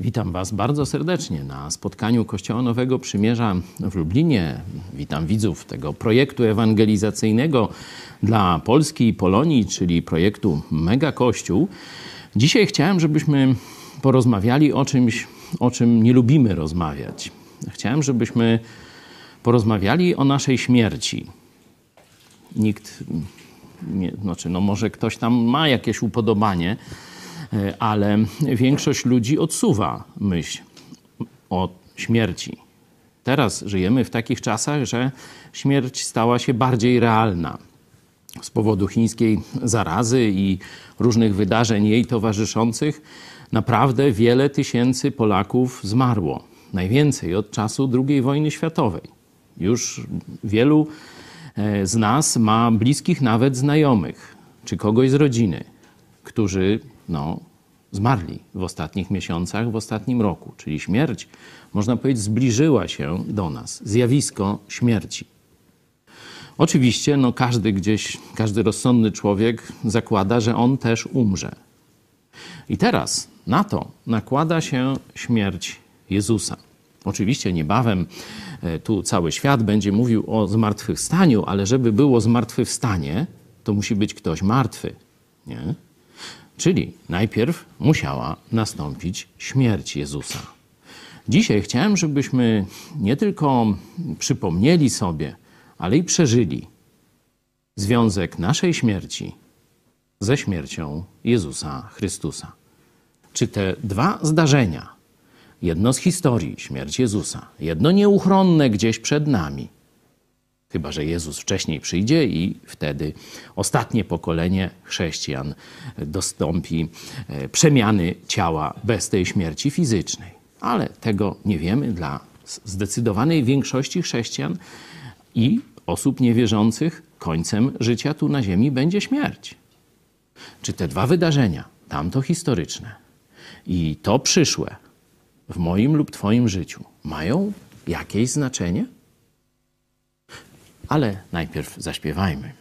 Witam Was bardzo serdecznie na spotkaniu Kościoła Nowego Przymierza w Lublinie. Witam widzów tego projektu ewangelizacyjnego dla Polski i Polonii, czyli projektu Mega Kościół. Dzisiaj chciałem, żebyśmy porozmawiali o czymś, o czym nie lubimy rozmawiać. Chciałem, żebyśmy porozmawiali o naszej śmierci. Nikt, nie, znaczy, no może ktoś tam ma jakieś upodobanie, ale większość ludzi odsuwa myśl o śmierci. Teraz żyjemy w takich czasach, że śmierć stała się bardziej realna. Z powodu chińskiej zarazy i różnych wydarzeń jej towarzyszących, naprawdę wiele tysięcy Polaków zmarło. Najwięcej od czasu II wojny światowej. Już wielu e, z nas ma bliskich nawet znajomych, czy kogoś z rodziny, którzy no, zmarli w ostatnich miesiącach, w ostatnim roku. Czyli śmierć, można powiedzieć, zbliżyła się do nas. Zjawisko śmierci. Oczywiście no, każdy gdzieś, każdy rozsądny człowiek zakłada, że on też umrze. I teraz na to nakłada się śmierć Jezusa. Oczywiście niebawem e, tu cały świat będzie mówił o zmartwychwstaniu, ale żeby było zmartwychwstanie, to musi być ktoś martwy. Nie? Czyli najpierw musiała nastąpić śmierć Jezusa. Dzisiaj chciałem, żebyśmy nie tylko przypomnieli sobie, ale i przeżyli związek naszej śmierci ze śmiercią Jezusa Chrystusa. Czy te dwa zdarzenia, jedno z historii, śmierć Jezusa, jedno nieuchronne gdzieś przed nami, chyba że Jezus wcześniej przyjdzie i wtedy ostatnie pokolenie chrześcijan dostąpi e, przemiany ciała bez tej śmierci fizycznej. Ale tego nie wiemy dla zdecydowanej większości chrześcijan i osób niewierzących końcem życia tu na ziemi będzie śmierć. Czy te dwa wydarzenia, tamto historyczne i to przyszłe, w moim lub Twoim życiu, mają jakieś znaczenie? Ale najpierw zaśpiewajmy.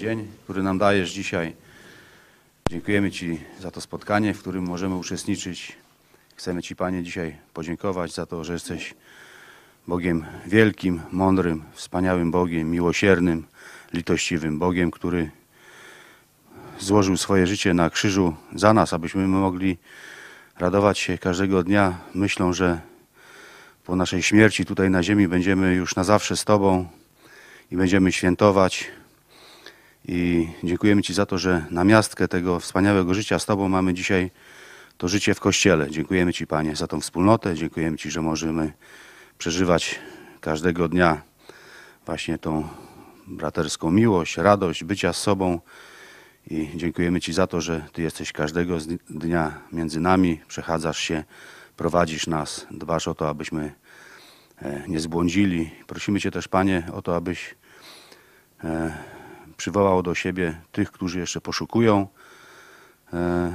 Dzień, który nam dajesz dzisiaj. Dziękujemy Ci za to spotkanie, w którym możemy uczestniczyć. Chcemy Ci, Panie, dzisiaj podziękować za to, że jesteś Bogiem wielkim, mądrym, wspaniałym Bogiem, miłosiernym, litościwym Bogiem, który złożył swoje życie na krzyżu za nas, abyśmy mogli radować się każdego dnia myślą, że po naszej śmierci tutaj na ziemi będziemy już na zawsze z Tobą i będziemy świętować. I dziękujemy Ci za to, że na miastkę tego wspaniałego życia z Tobą mamy dzisiaj to życie w Kościele. Dziękujemy Ci, Panie, za tą wspólnotę. Dziękujemy Ci, że możemy przeżywać każdego dnia właśnie tą braterską miłość, radość bycia z sobą. I dziękujemy Ci za to, że Ty jesteś każdego dnia między nami, przechadzasz się, prowadzisz nas, dbasz o to, abyśmy e, nie zbłądzili. Prosimy Cię też, Panie, o to, abyś e, przywołał do siebie tych, którzy jeszcze poszukują e,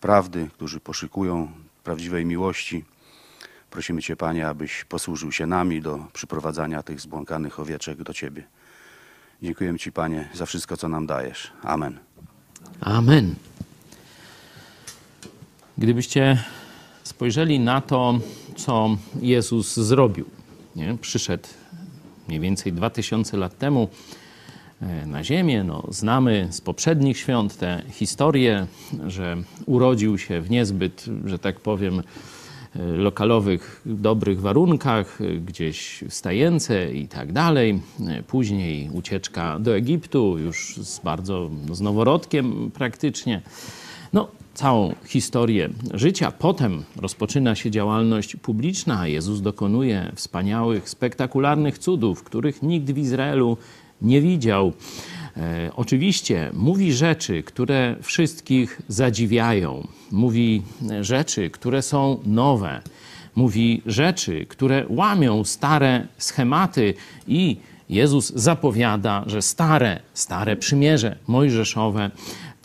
prawdy, którzy poszukują prawdziwej miłości. Prosimy Cię, Panie, abyś posłużył się nami do przyprowadzania tych zbłąkanych owieczek do Ciebie. Dziękujemy Ci, Panie, za wszystko, co nam dajesz. Amen. Amen. Gdybyście spojrzeli na to, co Jezus zrobił, nie? przyszedł mniej więcej 2000 lat temu na ziemię. No, znamy z poprzednich świąt tę historię, że urodził się w niezbyt, że tak powiem, e, lokalowych, dobrych warunkach, e, gdzieś w Stajence i tak dalej. Później ucieczka do Egiptu, już z bardzo, z noworodkiem praktycznie. No, całą historię życia. Potem rozpoczyna się działalność publiczna, Jezus dokonuje wspaniałych, spektakularnych cudów, których nikt w Izraelu nie widział. E, oczywiście mówi rzeczy, które wszystkich zadziwiają. Mówi rzeczy, które są nowe. Mówi rzeczy, które łamią stare schematy i Jezus zapowiada, że stare, stare przymierze mojżeszowe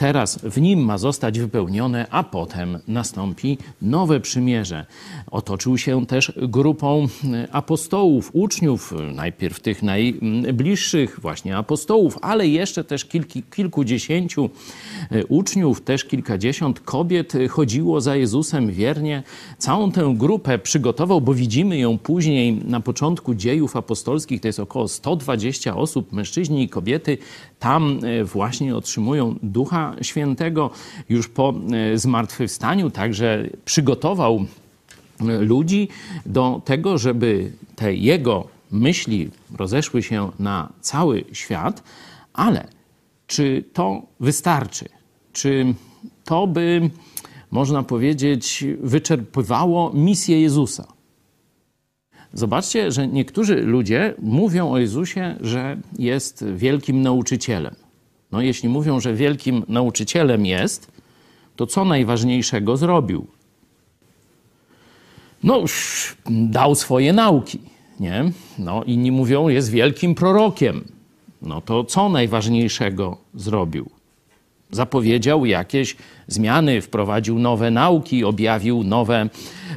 teraz w nim ma zostać wypełnione, a potem nastąpi nowe przymierze. Otoczył się też grupą e, apostołów, uczniów, najpierw tych najbliższych właśnie apostołów, ale jeszcze też kilki, kilkudziesięciu e, uczniów, też kilkadziesiąt kobiet chodziło za Jezusem wiernie. Całą tę grupę przygotował, bo widzimy ją później na początku dziejów apostolskich, to jest około 120 osób, mężczyźni i kobiety, tam e, właśnie otrzymują Ducha Świętego już po e, zmartwychwstaniu, także przygotował e, ludzi do tego, żeby te jego myśli rozeszły się na cały świat, ale czy to wystarczy? Czy to by, można powiedzieć, wyczerpywało misję Jezusa? Zobaczcie, że niektórzy ludzie mówią o Jezusie, że jest wielkim nauczycielem. No, jeśli mówią, że wielkim nauczycielem jest, to co najważniejszego zrobił? No, dał swoje nauki, nie? No, inni mówią, jest wielkim prorokiem. No to co najważniejszego zrobił? Zapowiedział jakieś zmiany, wprowadził nowe nauki, objawił nowe,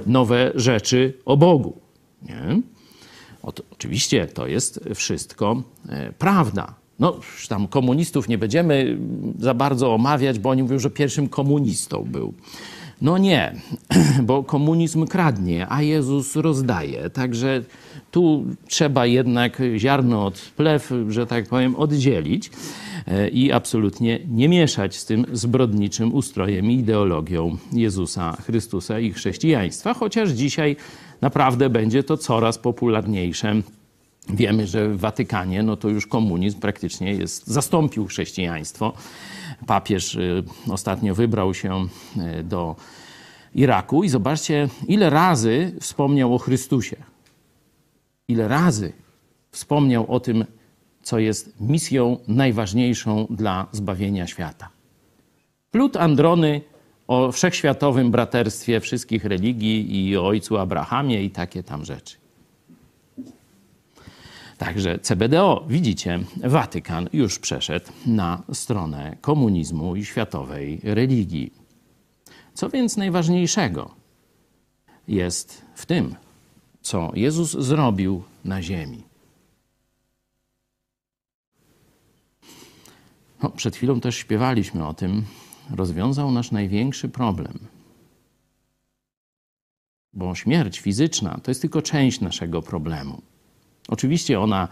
nowe rzeczy o Bogu. Nie? oczywiście to jest wszystko e, prawda. No, tam komunistów nie będziemy za bardzo omawiać, bo oni mówią, że pierwszym komunistą był. No nie, bo komunizm kradnie, a Jezus rozdaje. Także tu trzeba jednak ziarno od plew, że tak powiem, oddzielić e, i absolutnie nie mieszać z tym zbrodniczym ustrojem i ideologią Jezusa Chrystusa i chrześcijaństwa, chociaż dzisiaj naprawdę będzie to coraz popularniejsze. Wiemy, że w Watykanie no to już komunizm praktycznie jest, zastąpił chrześcijaństwo. Papież y, ostatnio wybrał się y, do Iraku i zobaczcie, ile razy wspomniał o Chrystusie. Ile razy wspomniał o tym, co jest misją najważniejszą dla zbawienia świata. Plut Androny o wszechświatowym braterstwie wszystkich religii i o ojcu Abrahamie i takie tam rzeczy. Także CBDO, widzicie, Watykan już przeszedł na stronę komunizmu i światowej religii. Co więc najważniejszego jest w tym, co Jezus zrobił na ziemi? No, przed chwilą też śpiewaliśmy o tym. Rozwiązał nasz największy problem. Bo śmierć fizyczna to jest tylko część naszego problemu. Oczywiście ona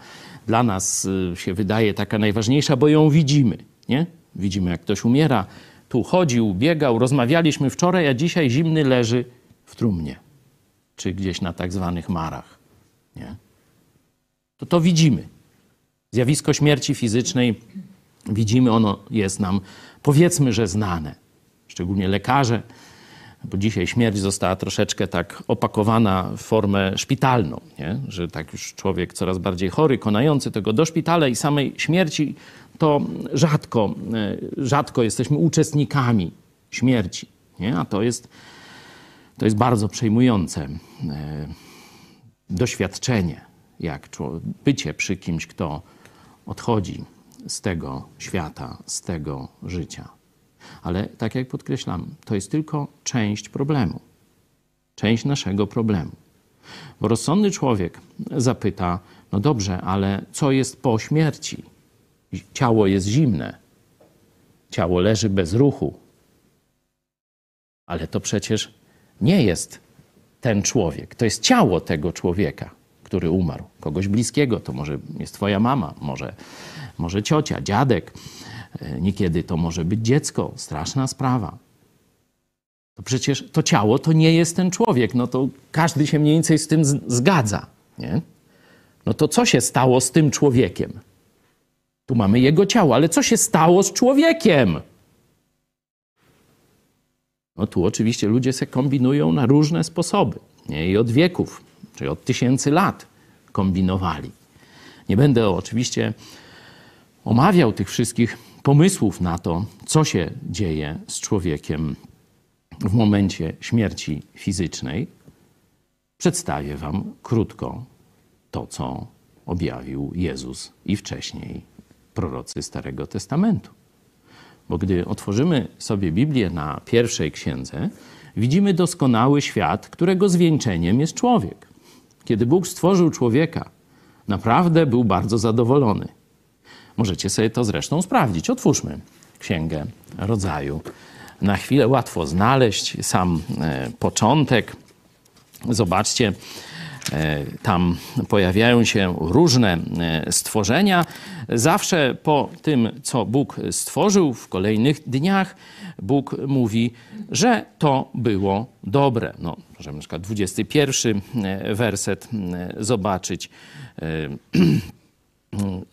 dla nas y, się wydaje taka najważniejsza, bo ją widzimy. Nie? Widzimy, jak ktoś umiera. Tu chodził, biegał, rozmawialiśmy wczoraj, a dzisiaj zimny leży w trumnie czy gdzieś na tak zwanych marach. Nie? To to widzimy. Zjawisko śmierci fizycznej widzimy, ono jest nam powiedzmy, że znane. Szczególnie lekarze, bo dzisiaj śmierć została troszeczkę tak opakowana w formę szpitalną, nie? że tak już człowiek coraz bardziej chory, konający tego do szpitala i samej śmierci, to rzadko, e, rzadko jesteśmy uczestnikami śmierci. Nie? A to jest, to jest bardzo przejmujące e, doświadczenie, jak bycie przy kimś, kto odchodzi z tego świata, z tego życia. Ale tak jak podkreślam, to jest tylko część problemu. Część naszego problemu. Bo rozsądny człowiek zapyta: No dobrze, ale co jest po śmierci? Ciało jest zimne, ciało leży bez ruchu. Ale to przecież nie jest ten człowiek, to jest ciało tego człowieka, który umarł. Kogoś bliskiego, to może jest Twoja mama, może, może ciocia, dziadek E, niekiedy to może być dziecko, straszna sprawa. To przecież to ciało to nie jest ten człowiek. No to każdy się mniej więcej z tym zgadza. Nie? No to co się stało z tym człowiekiem? Tu mamy jego ciało, ale co się stało z człowiekiem? No tu oczywiście ludzie se kombinują na różne sposoby. Nie? I od wieków, czyli od tysięcy lat kombinowali. Nie będę oczywiście omawiał tych wszystkich pomysłów na to, co się dzieje z człowiekiem w momencie śmierci fizycznej, przedstawię Wam krótko to, co objawił Jezus i wcześniej prorocy Starego Testamentu. Bo gdy otworzymy sobie Biblię na pierwszej księdze, widzimy doskonały świat, którego zwieńczeniem jest człowiek. Kiedy Bóg stworzył człowieka, naprawdę był bardzo zadowolony. Możecie sobie to zresztą sprawdzić. Otwórzmy Księgę Rodzaju. Na chwilę łatwo znaleźć sam e, początek. Zobaczcie, e, tam pojawiają się różne e, stworzenia. Zawsze po tym, co Bóg stworzył w kolejnych dniach, Bóg mówi, że to było dobre. No, możemy na przykład 21 werset zobaczyć.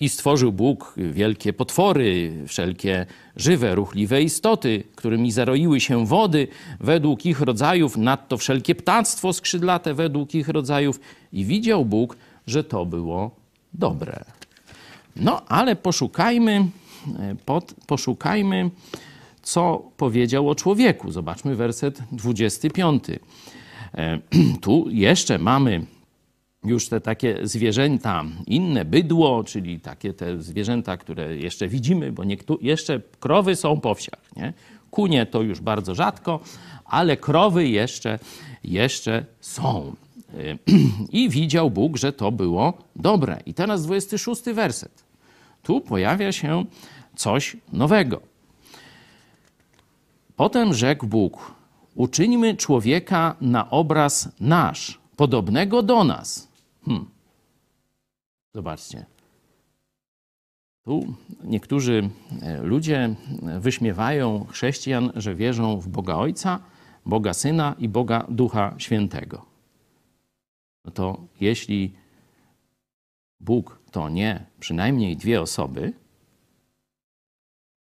I stworzył Bóg wielkie potwory, wszelkie żywe, ruchliwe istoty, którymi zaroiły się wody według ich rodzajów, nadto wszelkie ptactwo skrzydlate według ich rodzajów. I widział Bóg, że to było dobre. No, ale poszukajmy, pod, poszukajmy, co powiedział o człowieku. Zobaczmy werset 25. E, tu jeszcze mamy już te takie zwierzęta inne, bydło, czyli takie te zwierzęta, które jeszcze widzimy, bo niektóre, jeszcze krowy są po wsiach. Nie? Kunie to już bardzo rzadko, ale krowy jeszcze, jeszcze są. I widział Bóg, że to było dobre. I teraz 26 werset. Tu pojawia się coś nowego. Potem rzekł Bóg: Uczyńmy człowieka na obraz nasz, podobnego do nas Hmm. Zobaczcie. Tu niektórzy e, ludzie wyśmiewają chrześcijan, że wierzą w Boga Ojca, Boga Syna i Boga Ducha Świętego. No to jeśli Bóg to nie przynajmniej dwie osoby,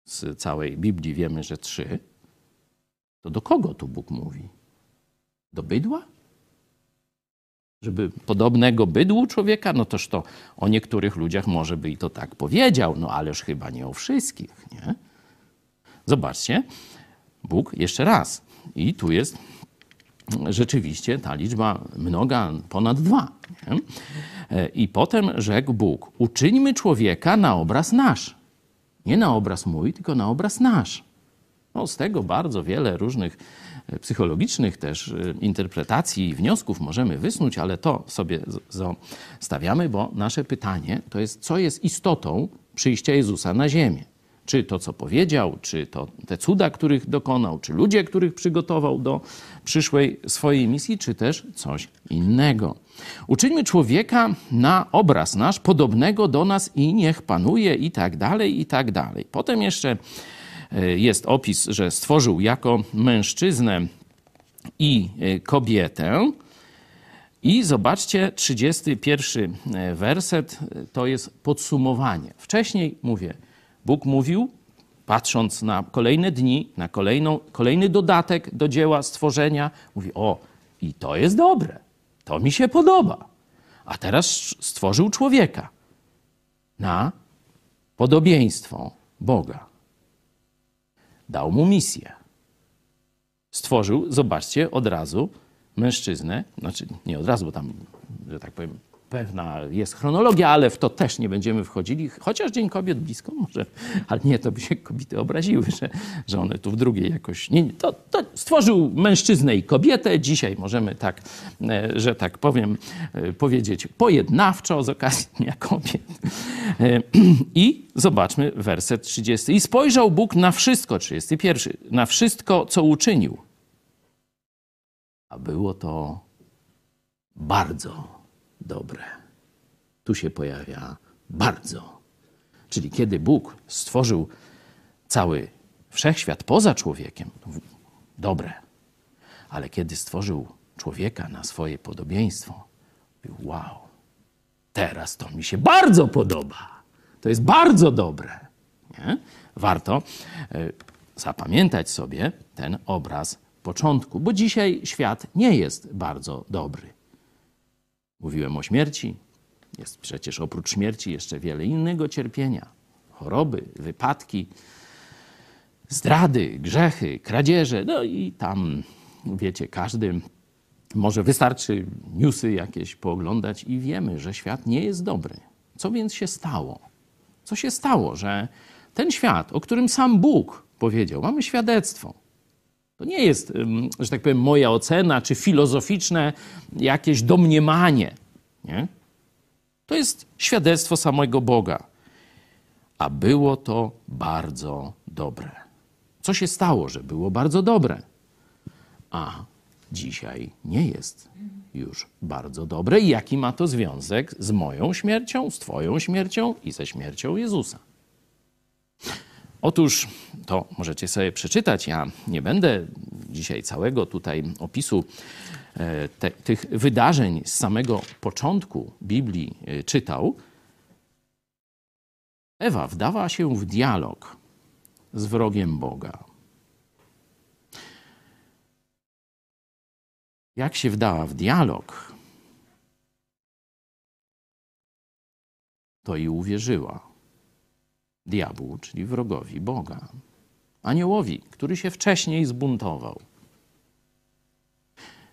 z całej Biblii wiemy, że trzy, to do kogo tu Bóg mówi? Do bydła? Żeby podobnego bydłu człowieka, no toż to o niektórych ludziach może by i to tak powiedział, no ależ chyba nie o wszystkich, nie? Zobaczcie, Bóg jeszcze raz. I tu jest rzeczywiście ta liczba mnoga ponad dwa. Nie? I potem rzekł Bóg, uczyńmy człowieka na obraz nasz. Nie na obraz mój, tylko na obraz nasz. No, z tego bardzo wiele różnych psychologicznych też y, interpretacji i wniosków możemy wysnuć, ale to sobie zostawiamy, bo nasze pytanie to jest, co jest istotą przyjścia Jezusa na ziemię. Czy to, co powiedział, czy to te cuda, których dokonał, czy ludzie, których przygotował do przyszłej swojej misji, czy też coś innego. Uczyńmy człowieka na obraz nasz, podobnego do nas i niech panuje i tak dalej, i tak dalej. Potem jeszcze jest opis, że stworzył jako mężczyznę i e, kobietę. I zobaczcie, 31 werset to jest podsumowanie. Wcześniej mówię, Bóg mówił, patrząc na kolejne dni, na kolejną, kolejny dodatek do dzieła stworzenia, mówi: O, i to jest dobre, to mi się podoba. A teraz stworzył człowieka na podobieństwo Boga. Dał mu misję. Stworzył, zobaczcie, od razu mężczyznę, znaczy nie od razu, bo tam, że tak powiem, pewna jest chronologia, ale w to też nie będziemy wchodzili, chociaż Dzień Kobiet blisko może, ale nie, to by się kobiety obraziły, że, że one tu w drugiej jakoś... Nie, to, to stworzył mężczyznę i kobietę, dzisiaj możemy tak, e, że tak powiem, e, powiedzieć pojednawczo z okazji Dnia Kobiet. E, I zobaczmy werset 30. I spojrzał Bóg na wszystko, 31, na wszystko, co uczynił. A było to bardzo dobre. Tu się pojawia bardzo. Czyli kiedy Bóg stworzył cały wszechświat poza człowiekiem, dobre. Ale kiedy stworzył człowieka na swoje podobieństwo, wow, teraz to mi się bardzo podoba. To jest bardzo dobre. Nie? Warto e, zapamiętać sobie ten obraz początku, bo dzisiaj świat nie jest bardzo dobry. Mówiłem o śmierci. Jest przecież oprócz śmierci jeszcze wiele innego cierpienia. Choroby, wypadki, zdrady, grzechy, kradzieże. No i tam, wiecie, każdy może wystarczy newsy jakieś pooglądać i wiemy, że świat nie jest dobry. Co więc się stało? Co się stało, że ten świat, o którym sam Bóg powiedział, mamy świadectwo. To nie jest, że tak powiem, moja ocena czy filozoficzne jakieś domniemanie. Nie? To jest świadectwo samego Boga. A było to bardzo dobre. Co się stało, że było bardzo dobre? A dzisiaj nie jest już bardzo dobre. I jaki ma to związek z moją śmiercią, z Twoją śmiercią i ze śmiercią Jezusa? Otóż to możecie sobie przeczytać. Ja nie będę dzisiaj całego tutaj opisu e, te, tych wydarzeń z samego początku Biblii e, czytał. Ewa wdała się w dialog z wrogiem Boga. Jak się wdała w dialog, to i uwierzyła diabłu, czyli wrogowi Boga, aniołowi, który się wcześniej zbuntował.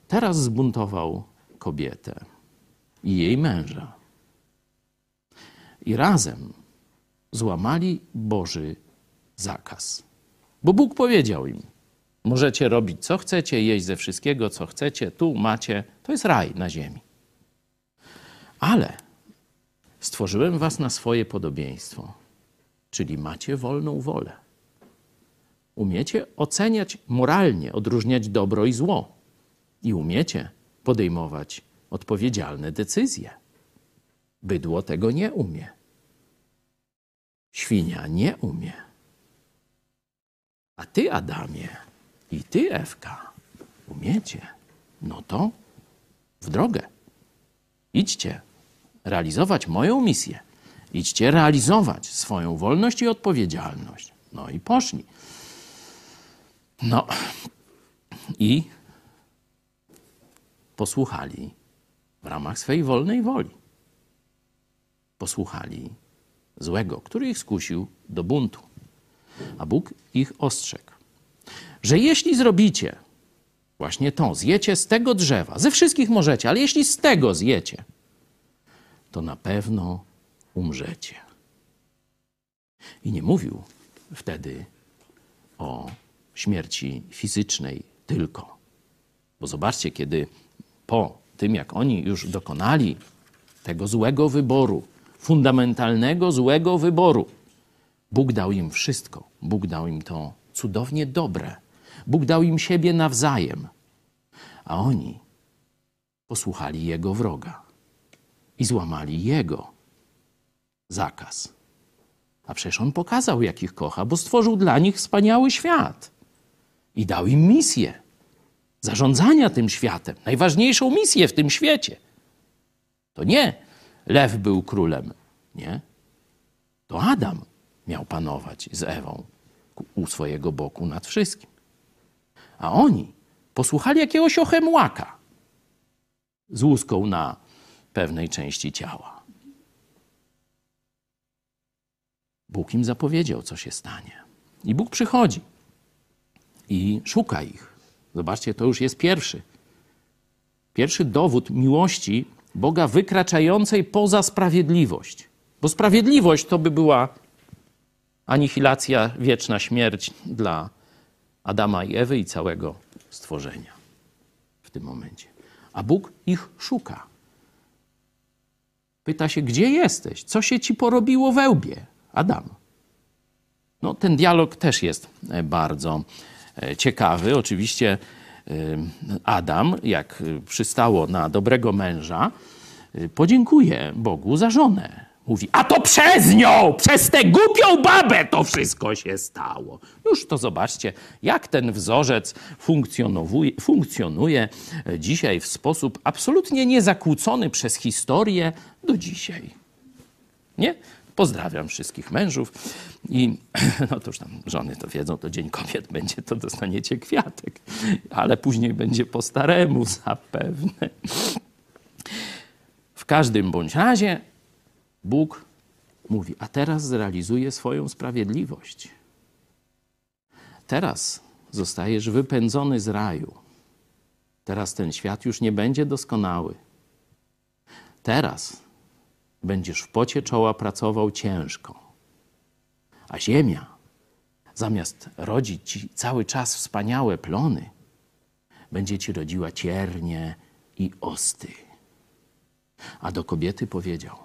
Teraz zbuntował kobietę i jej męża. I razem złamali Boży zakaz. Bo Bóg powiedział im: Możecie robić co chcecie, jeść ze wszystkiego, co chcecie, tu macie, to jest raj na ziemi. Ale stworzyłem was na swoje podobieństwo czyli macie wolną wolę. Umiecie oceniać moralnie, odróżniać dobro i zło i umiecie podejmować odpowiedzialne decyzje. Bydło tego nie umie. Świnia nie umie. A ty, Adamie, i ty, Ewka, umiecie. No to w drogę. Idźcie realizować moją misję. Idźcie realizować swoją wolność i odpowiedzialność. No i poszli. No i posłuchali w ramach swej wolnej woli. Posłuchali złego, który ich skusił do buntu. A Bóg ich ostrzegł, że jeśli zrobicie właśnie to, zjecie z tego drzewa, ze wszystkich możecie, ale jeśli z tego zjecie, to na pewno umrzecie. I nie mówił wtedy o śmierci fizycznej tylko. Bo zobaczcie, kiedy po tym, jak oni już dokonali tego złego wyboru, fundamentalnego złego wyboru, Bóg dał im wszystko. Bóg dał im to cudownie dobre. Bóg dał im siebie nawzajem. A oni posłuchali jego wroga i złamali jego zakaz. A przecież on pokazał, jak ich kocha, bo stworzył dla nich wspaniały świat i dał im misję zarządzania tym światem, najważniejszą misję w tym świecie. To nie lew był królem, nie. To Adam miał panować z Ewą u swojego boku nad wszystkim. A oni posłuchali jakiegoś ochemłaka z łuską na pewnej części ciała. Bóg im zapowiedział, co się stanie. I Bóg przychodzi i szuka ich. Zobaczcie, to już jest pierwszy. Pierwszy dowód miłości Boga wykraczającej poza sprawiedliwość. Bo sprawiedliwość to by była anihilacja, wieczna śmierć dla Adama i Ewy i całego stworzenia w tym momencie. A Bóg ich szuka. Pyta się, gdzie jesteś? Co się ci porobiło we łbie? Adam. No, ten dialog też jest e, bardzo e, ciekawy. Oczywiście e, Adam, jak przystało na dobrego męża, podziękuje Bogu za żonę. Mówi, a to przez nią, przez tę głupią babę to wszystko się stało. Już to zobaczcie, jak ten wzorzec funkcjonuje, funkcjonuje dzisiaj w sposób absolutnie niezakłócony przez historię do dzisiaj. Nie? Pozdrawiam wszystkich mężów i no to już tam żony to wiedzą, to Dzień Kobiet będzie, to dostaniecie kwiatek, ale później będzie po staremu zapewne. W każdym bądź razie Bóg mówi, a teraz zrealizuje swoją sprawiedliwość. Teraz zostajesz wypędzony z raju. Teraz ten świat już nie będzie doskonały. Teraz będziesz w pocie czoła pracował ciężko. A ziemia, zamiast rodzić ci cały czas wspaniałe plony, będzie ci rodziła ciernie i osty. A do kobiety powiedział: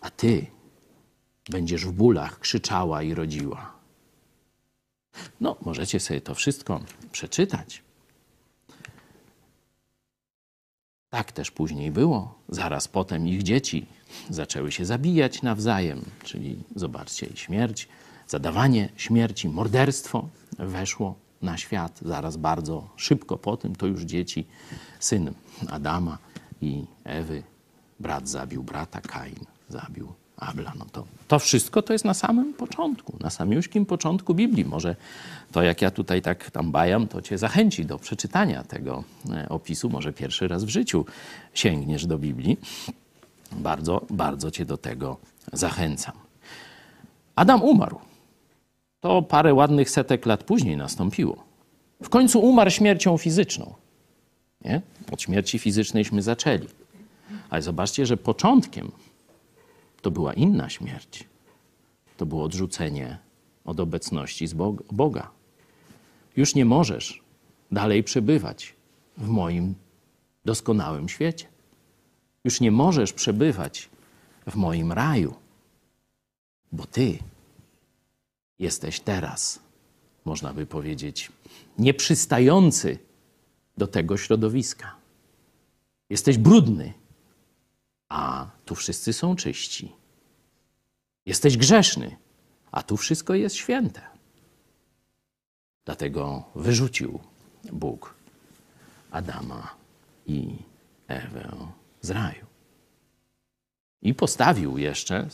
A ty będziesz w bólach krzyczała i rodziła. No, możecie sobie to wszystko przeczytać. Tak też później było. Zaraz potem ich dzieci zaczęły się zabijać nawzajem, czyli zobaczcie, śmierć, zadawanie śmierci, morderstwo weszło na świat. Zaraz bardzo szybko po tym to już dzieci, syn Adama i Ewy, brat zabił brata, Kain zabił Abla. No to, to wszystko to jest na samym początku, na samiuśkim początku Biblii. Może to, jak ja tutaj tak tam bajam, to cię zachęci do przeczytania tego e, opisu. Może pierwszy raz w życiu sięgniesz do Biblii. Bardzo, bardzo cię do tego zachęcam. Adam umarł. To parę ładnych setek lat później nastąpiło. W końcu umarł śmiercią fizyczną. Nie? Od śmierci fizycznejśmy zaczęli. Ale zobaczcie, że początkiem to była inna śmierć. To było odrzucenie od obecności z Boga. Już nie możesz dalej przebywać w moim doskonałym świecie. Już nie możesz przebywać w moim raju, bo ty jesteś teraz, można by powiedzieć, nieprzystający do tego środowiska. Jesteś brudny, a tu wszyscy są czyści. Jesteś grzeszny, a tu wszystko jest święte. Dlatego wyrzucił Bóg Adama i Ewę z raju. I postawił jeszcze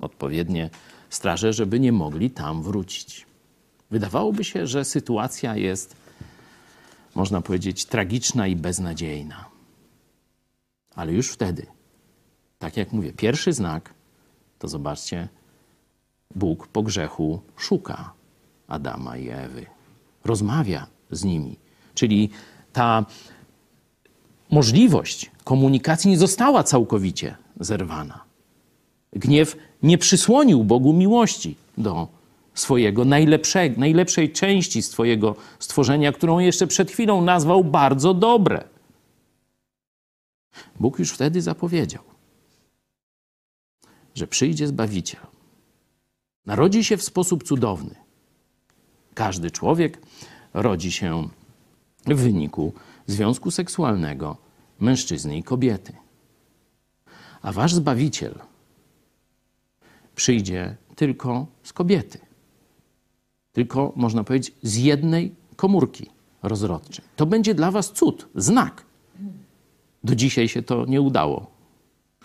odpowiednie straże, żeby nie mogli tam wrócić. Wydawałoby się, że sytuacja jest, można powiedzieć, tragiczna i beznadziejna. Ale już wtedy, tak jak mówię, pierwszy znak to zobaczcie, Bóg po grzechu szuka Adama i Ewy. Rozmawia z nimi. Czyli ta możliwość komunikacji nie została całkowicie zerwana. Gniew nie przysłonił Bogu miłości do swojego najlepszej, części swojego stworzenia, którą jeszcze przed chwilą nazwał bardzo dobre. Bóg już wtedy zapowiedział, że przyjdzie Zbawiciel, Narodzi się w sposób cudowny. Każdy człowiek rodzi się w wyniku związku seksualnego mężczyzny i kobiety. A wasz zbawiciel przyjdzie tylko z kobiety. Tylko, można powiedzieć, z jednej komórki rozrodczej. To będzie dla was cud, znak. Do dzisiaj się to nie udało.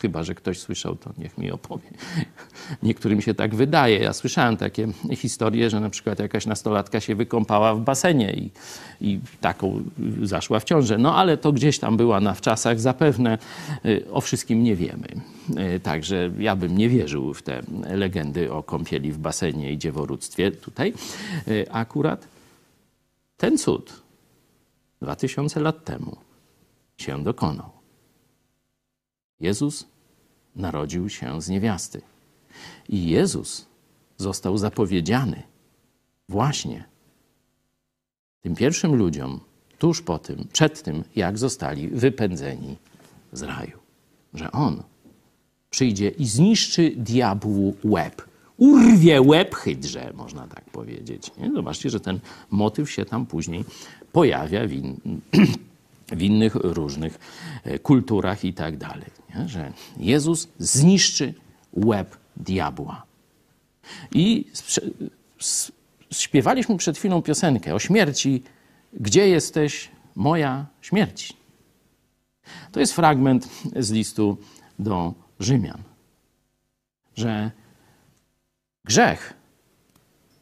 Chyba, że ktoś słyszał, to niech mi opowie. Niektórym się tak wydaje. Ja słyszałem takie historie, że na przykład jakaś nastolatka się wykąpała w basenie i, i taką zaszła w ciążę. No ale to gdzieś tam była na wczasach zapewne. Y, o wszystkim nie wiemy. Y, także ja bym nie wierzył w te legendy o kąpieli w basenie i dzieworództwie tutaj. Y, akurat ten cud 2000 lat temu się dokonał. Jezus narodził się z niewiasty. I Jezus został zapowiedziany właśnie tym pierwszym ludziom tuż po tym, przed tym, jak zostali wypędzeni z raju. Że On przyjdzie i zniszczy diabłu łeb. Urwie łeb hydrze, można tak powiedzieć. Nie? Zobaczcie, że ten motyw się tam później pojawia w, in, w innych różnych e, kulturach i tak dalej. Że Jezus zniszczy łeb diabła. I śpiewaliśmy przed chwilą piosenkę o śmierci. Gdzie jesteś, moja śmierć? To jest fragment z listu do Rzymian, że grzech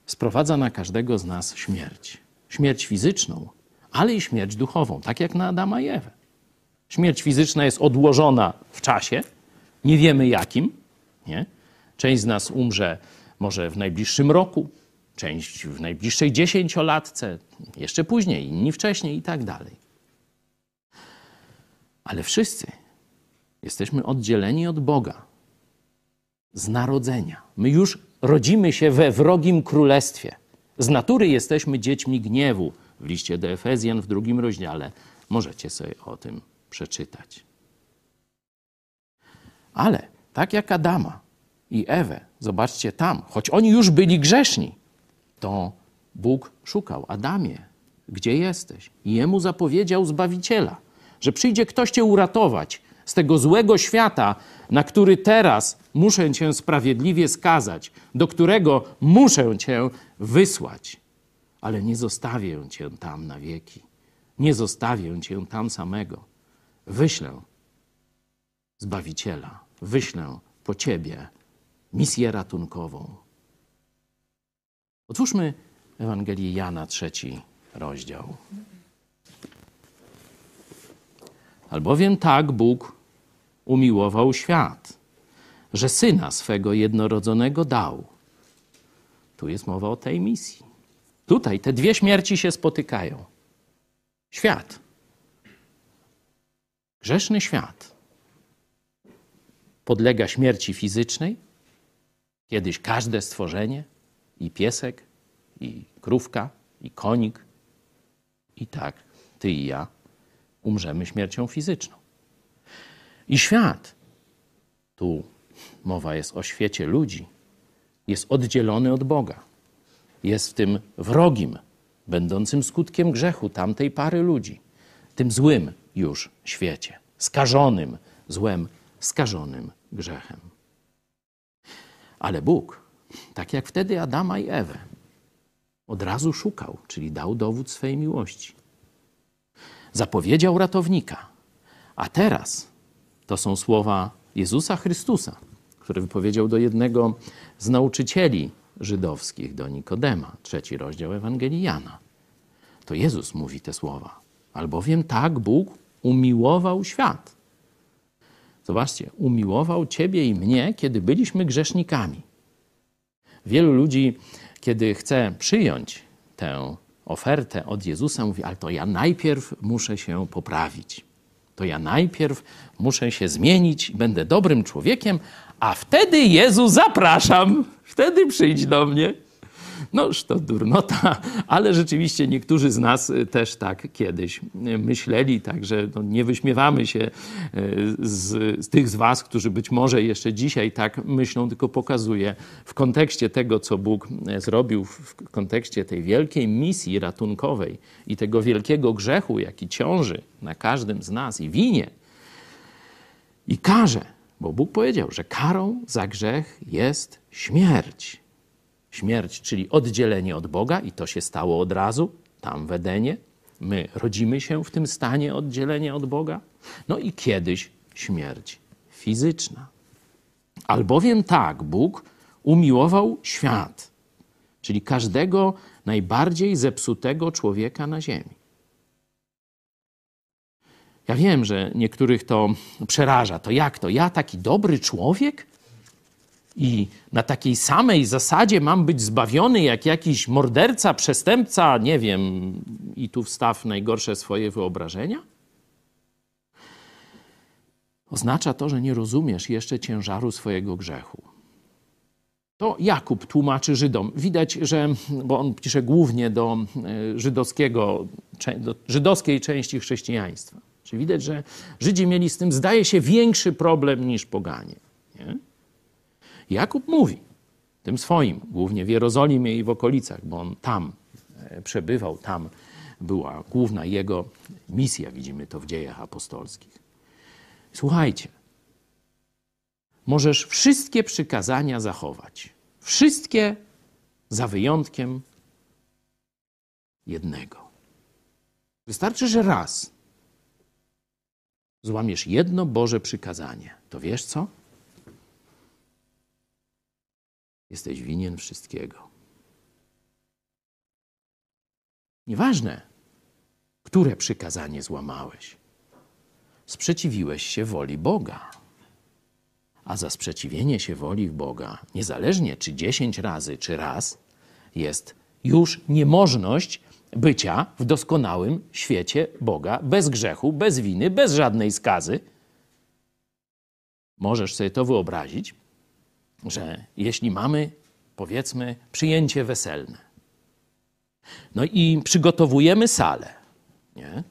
sprowadza na każdego z nas śmierć. Śmierć fizyczną, ale i śmierć duchową, tak jak na Adama i Ewę. Śmierć fizyczna jest odłożona w czasie, nie wiemy jakim. Nie? Część z nas umrze może w najbliższym roku, część w najbliższej dziesięciolatce, jeszcze później, inni wcześniej i tak dalej. Ale wszyscy jesteśmy oddzieleni od Boga z narodzenia. My już rodzimy się we wrogim królestwie. Z natury jesteśmy dziećmi gniewu. W liście do Efezjan w drugim rozdziale możecie sobie o tym przeczytać. Ale tak jak Adama i Ewę, zobaczcie tam, choć oni już byli grzeszni, to Bóg szukał Adamie, gdzie jesteś? I jemu zapowiedział zbawiciela, że przyjdzie ktoś cię uratować z tego złego świata, na który teraz muszę cię sprawiedliwie skazać, do którego muszę cię wysłać. Ale nie zostawię cię tam na wieki. Nie zostawię cię tam samego wyślę Zbawiciela, wyślę po Ciebie misję ratunkową. Otwórzmy Ewangelię Jana, trzeci rozdział. Albowiem tak Bóg umiłował świat, że syna swego jednorodzonego dał. Tu jest mowa o tej misji. Tutaj te dwie śmierci się spotykają. Świat Grzeszny świat podlega śmierci fizycznej. Kiedyś każde stworzenie, i piesek, i krówka, i konik, i tak, ty i ja, umrzemy śmiercią fizyczną. I świat, tu mowa jest o świecie ludzi, jest oddzielony od Boga. Jest w tym wrogim, będącym skutkiem grzechu tamtej pary ludzi, tym złym, już świecie, skażonym złem, skażonym grzechem. Ale Bóg, tak jak wtedy Adama i Ewę, od razu szukał, czyli dał dowód swej miłości. Zapowiedział ratownika. A teraz to są słowa Jezusa Chrystusa, który wypowiedział do jednego z nauczycieli żydowskich, do Nikodema, trzeci rozdział Ewangelii Jana. To Jezus mówi te słowa. Albowiem tak Bóg umiłował świat. Zobaczcie, umiłował Ciebie i mnie, kiedy byliśmy grzesznikami. Wielu ludzi, kiedy chce przyjąć tę ofertę od Jezusa, mówi: Ale to ja najpierw muszę się poprawić. To ja najpierw muszę się zmienić, będę dobrym człowiekiem, a wtedy Jezu zapraszam, wtedy przyjdź do mnie. Noż to durnota, ale rzeczywiście niektórzy z nas też tak kiedyś myśleli, także no nie wyśmiewamy się e, z, z tych z was, którzy być może jeszcze dzisiaj tak myślą, tylko pokazuje w kontekście tego, co Bóg zrobił, w kontekście tej wielkiej misji ratunkowej i tego wielkiego grzechu, jaki ciąży na każdym z nas i winie, i karze, bo Bóg powiedział, że karą za grzech jest śmierć. Śmierć, czyli oddzielenie od Boga, i to się stało od razu, tam w Edenie. My rodzimy się w tym stanie oddzielenia od Boga. No i kiedyś śmierć fizyczna. Albowiem tak Bóg umiłował świat, czyli każdego najbardziej zepsutego człowieka na ziemi. Ja wiem, że niektórych to przeraża. To jak to? Ja taki dobry człowiek? I na takiej samej zasadzie mam być zbawiony jak jakiś morderca, przestępca, nie wiem, i tu wstaw najgorsze swoje wyobrażenia? Oznacza to, że nie rozumiesz jeszcze ciężaru swojego grzechu. To Jakub tłumaczy Żydom. Widać, że, bo on pisze głównie do e, żydowskiego, do żydowskiej części chrześcijaństwa. Czyli widać, że Żydzi mieli z tym, zdaje się, większy problem niż poganie. Nie? Jakub mówi tym swoim, głównie w Jerozolimie i w okolicach, bo on tam e, przebywał, tam była główna jego misja, widzimy to w dziejach apostolskich. Słuchajcie, możesz wszystkie przykazania zachować. Wszystkie za wyjątkiem jednego. Wystarczy, że raz złamiesz jedno Boże przykazanie, to wiesz co? Jesteś winien wszystkiego. Nieważne, które przykazanie złamałeś. Sprzeciwiłeś się woli Boga. A za sprzeciwienie się woli Boga, niezależnie czy dziesięć razy, czy raz, jest już niemożność bycia w doskonałym świecie Boga, bez grzechu, bez winy, bez żadnej skazy. Możesz sobie to wyobrazić, że jeśli mamy, powiedzmy, przyjęcie weselne, no i przygotowujemy salę, nie?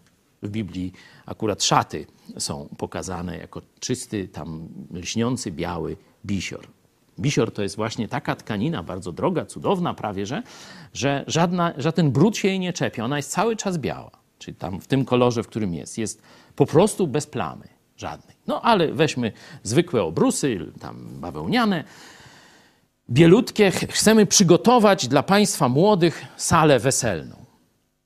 W Biblii akurat szaty są pokazane jako czysty, tam lśniący, biały bisior. Bisior to jest właśnie taka tkanina, bardzo droga, cudowna prawie, że, że żadna, żaden brud się jej nie czepia. Ona jest cały czas biała, czyli tam w tym kolorze, w którym jest. Jest po prostu bez plamy żadnej. No ale weźmy zwykłe obrusy, tam bawełniane, bielutkie. Chcemy przygotować dla Państwa młodych salę weselną.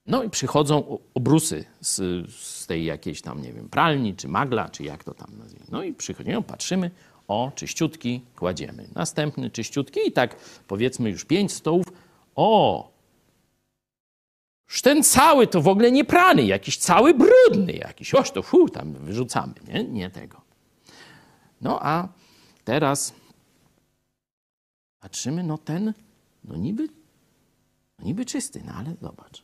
No i przychodzą obrusy z, z tej jakiejś tam, nie wiem, pralni, czy magla, czy jak to tam nazwijmy. No i przychodzimy, patrzymy, o, czyściutki, kładziemy. Następny czyściutki i tak powiedzmy już pięć stołów. O, ten cały to w ogóle nie prany, jakiś cały brudny jakiś. Oż to fu, tam wyrzucamy, nie? Nie tego. No a teraz patrzymy, no ten, no niby, no niby czysty, no ale zobacz.